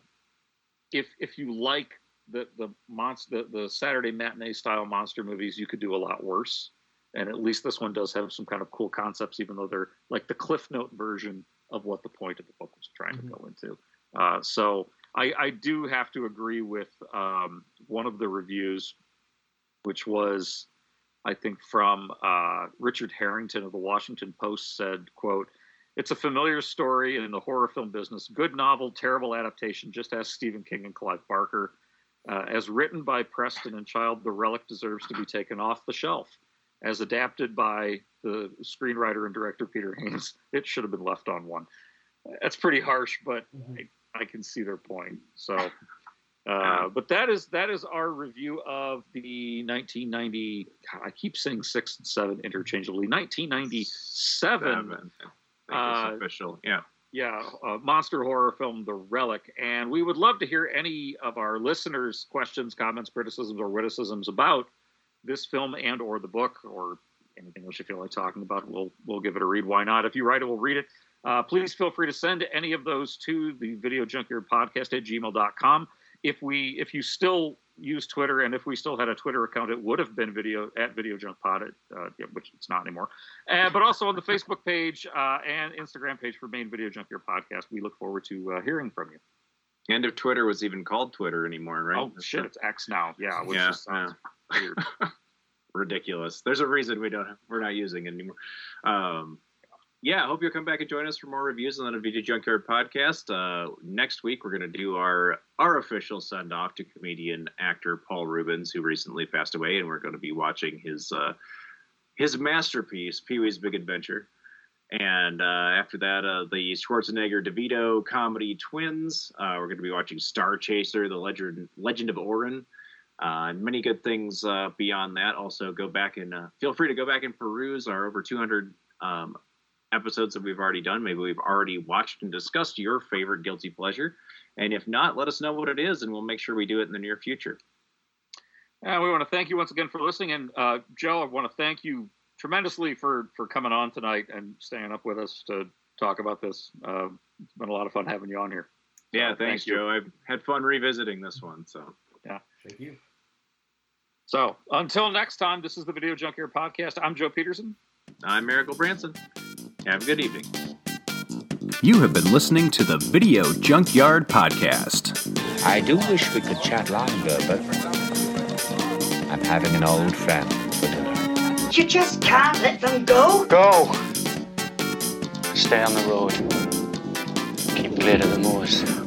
if if you like the the monster the, the Saturday matinee style monster movies, you could do a lot worse. And at least this one does have some kind of cool concepts, even though they're like the Cliff Note version of what the point of the book was trying mm-hmm. to go into. Uh, so I, I, do have to agree with um, one of the reviews, which was, I think, from uh, Richard Harrington of the Washington Post said, "quote It's a familiar story in the horror film business. Good novel, terrible adaptation. Just ask Stephen King and Clive Barker." Uh, as written by Preston and Child, The Relic deserves to be taken off the shelf. As adapted by the screenwriter and director Peter Hyams, it should have been left on one. That's pretty harsh, but mm-hmm. I, can see their point. So, uh, but that is that is our review of the 1990. God, I keep saying six and seven interchangeably. 1997. Seven. Uh, official, yeah yeah, a monster horror film, The Relic. And we would love to hear any of our listeners' questions, comments, criticisms, or witticisms about this film and or the book or anything else you feel like talking about. We'll we'll give it a read. Why not? If you write it, we'll read it. Uh, please feel free to send any of those to the video junkyard podcast at gmail.com. If we if you still use Twitter, and if we still had a Twitter account, it would have been video at Video Junk Pod, uh, which it's not anymore. Uh, but also on the Facebook page uh, and Instagram page for Main Video Junkyard Podcast. We look forward to uh, hearing from you. And if Twitter was even called Twitter anymore, right? Oh shit, it's X now. Yeah, which yeah, yeah. weird. Ridiculous. There's a reason we don't we're not using it anymore. Um, yeah, I hope you'll come back and join us for more reviews on the Video Junkyard podcast. Uh, next week, we're going to do our our official send off to comedian actor Paul Reubens, who recently passed away, and we're going to be watching his uh, his masterpiece, Pee Wee's Big Adventure. And uh, after that, uh, the Schwarzenegger DeVito comedy Twins. Uh, we're going to be watching Star Chaser, The Legend Legend of Orin. Uh, and many good things beyond that. Also, go back and feel free to go back and peruse our over 200 um, episodes that we've already done. Maybe we've already watched and discussed your favorite guilty pleasure. And if not, let us know what it is, and we'll make sure we do it in the near future. And we want to thank you once again for listening. And uh, Joe, I want to thank you tremendously for for coming on tonight and staying up with us to talk about this. Uh, it's been a lot of fun having you on here. So, yeah, thanks, Joe. I've had fun revisiting this one. So yeah, thank you. So until next time, this is the Video Junkyard Podcast. I'm Joe Peterson. I'm Miracle Branson. Have a good evening. You have been listening to the Video Junkyard Podcast. I do wish we could chat longer, but I'm having an old friend for dinner. You just can't let them go. Go. Stay on the road. Keep clear of the moors.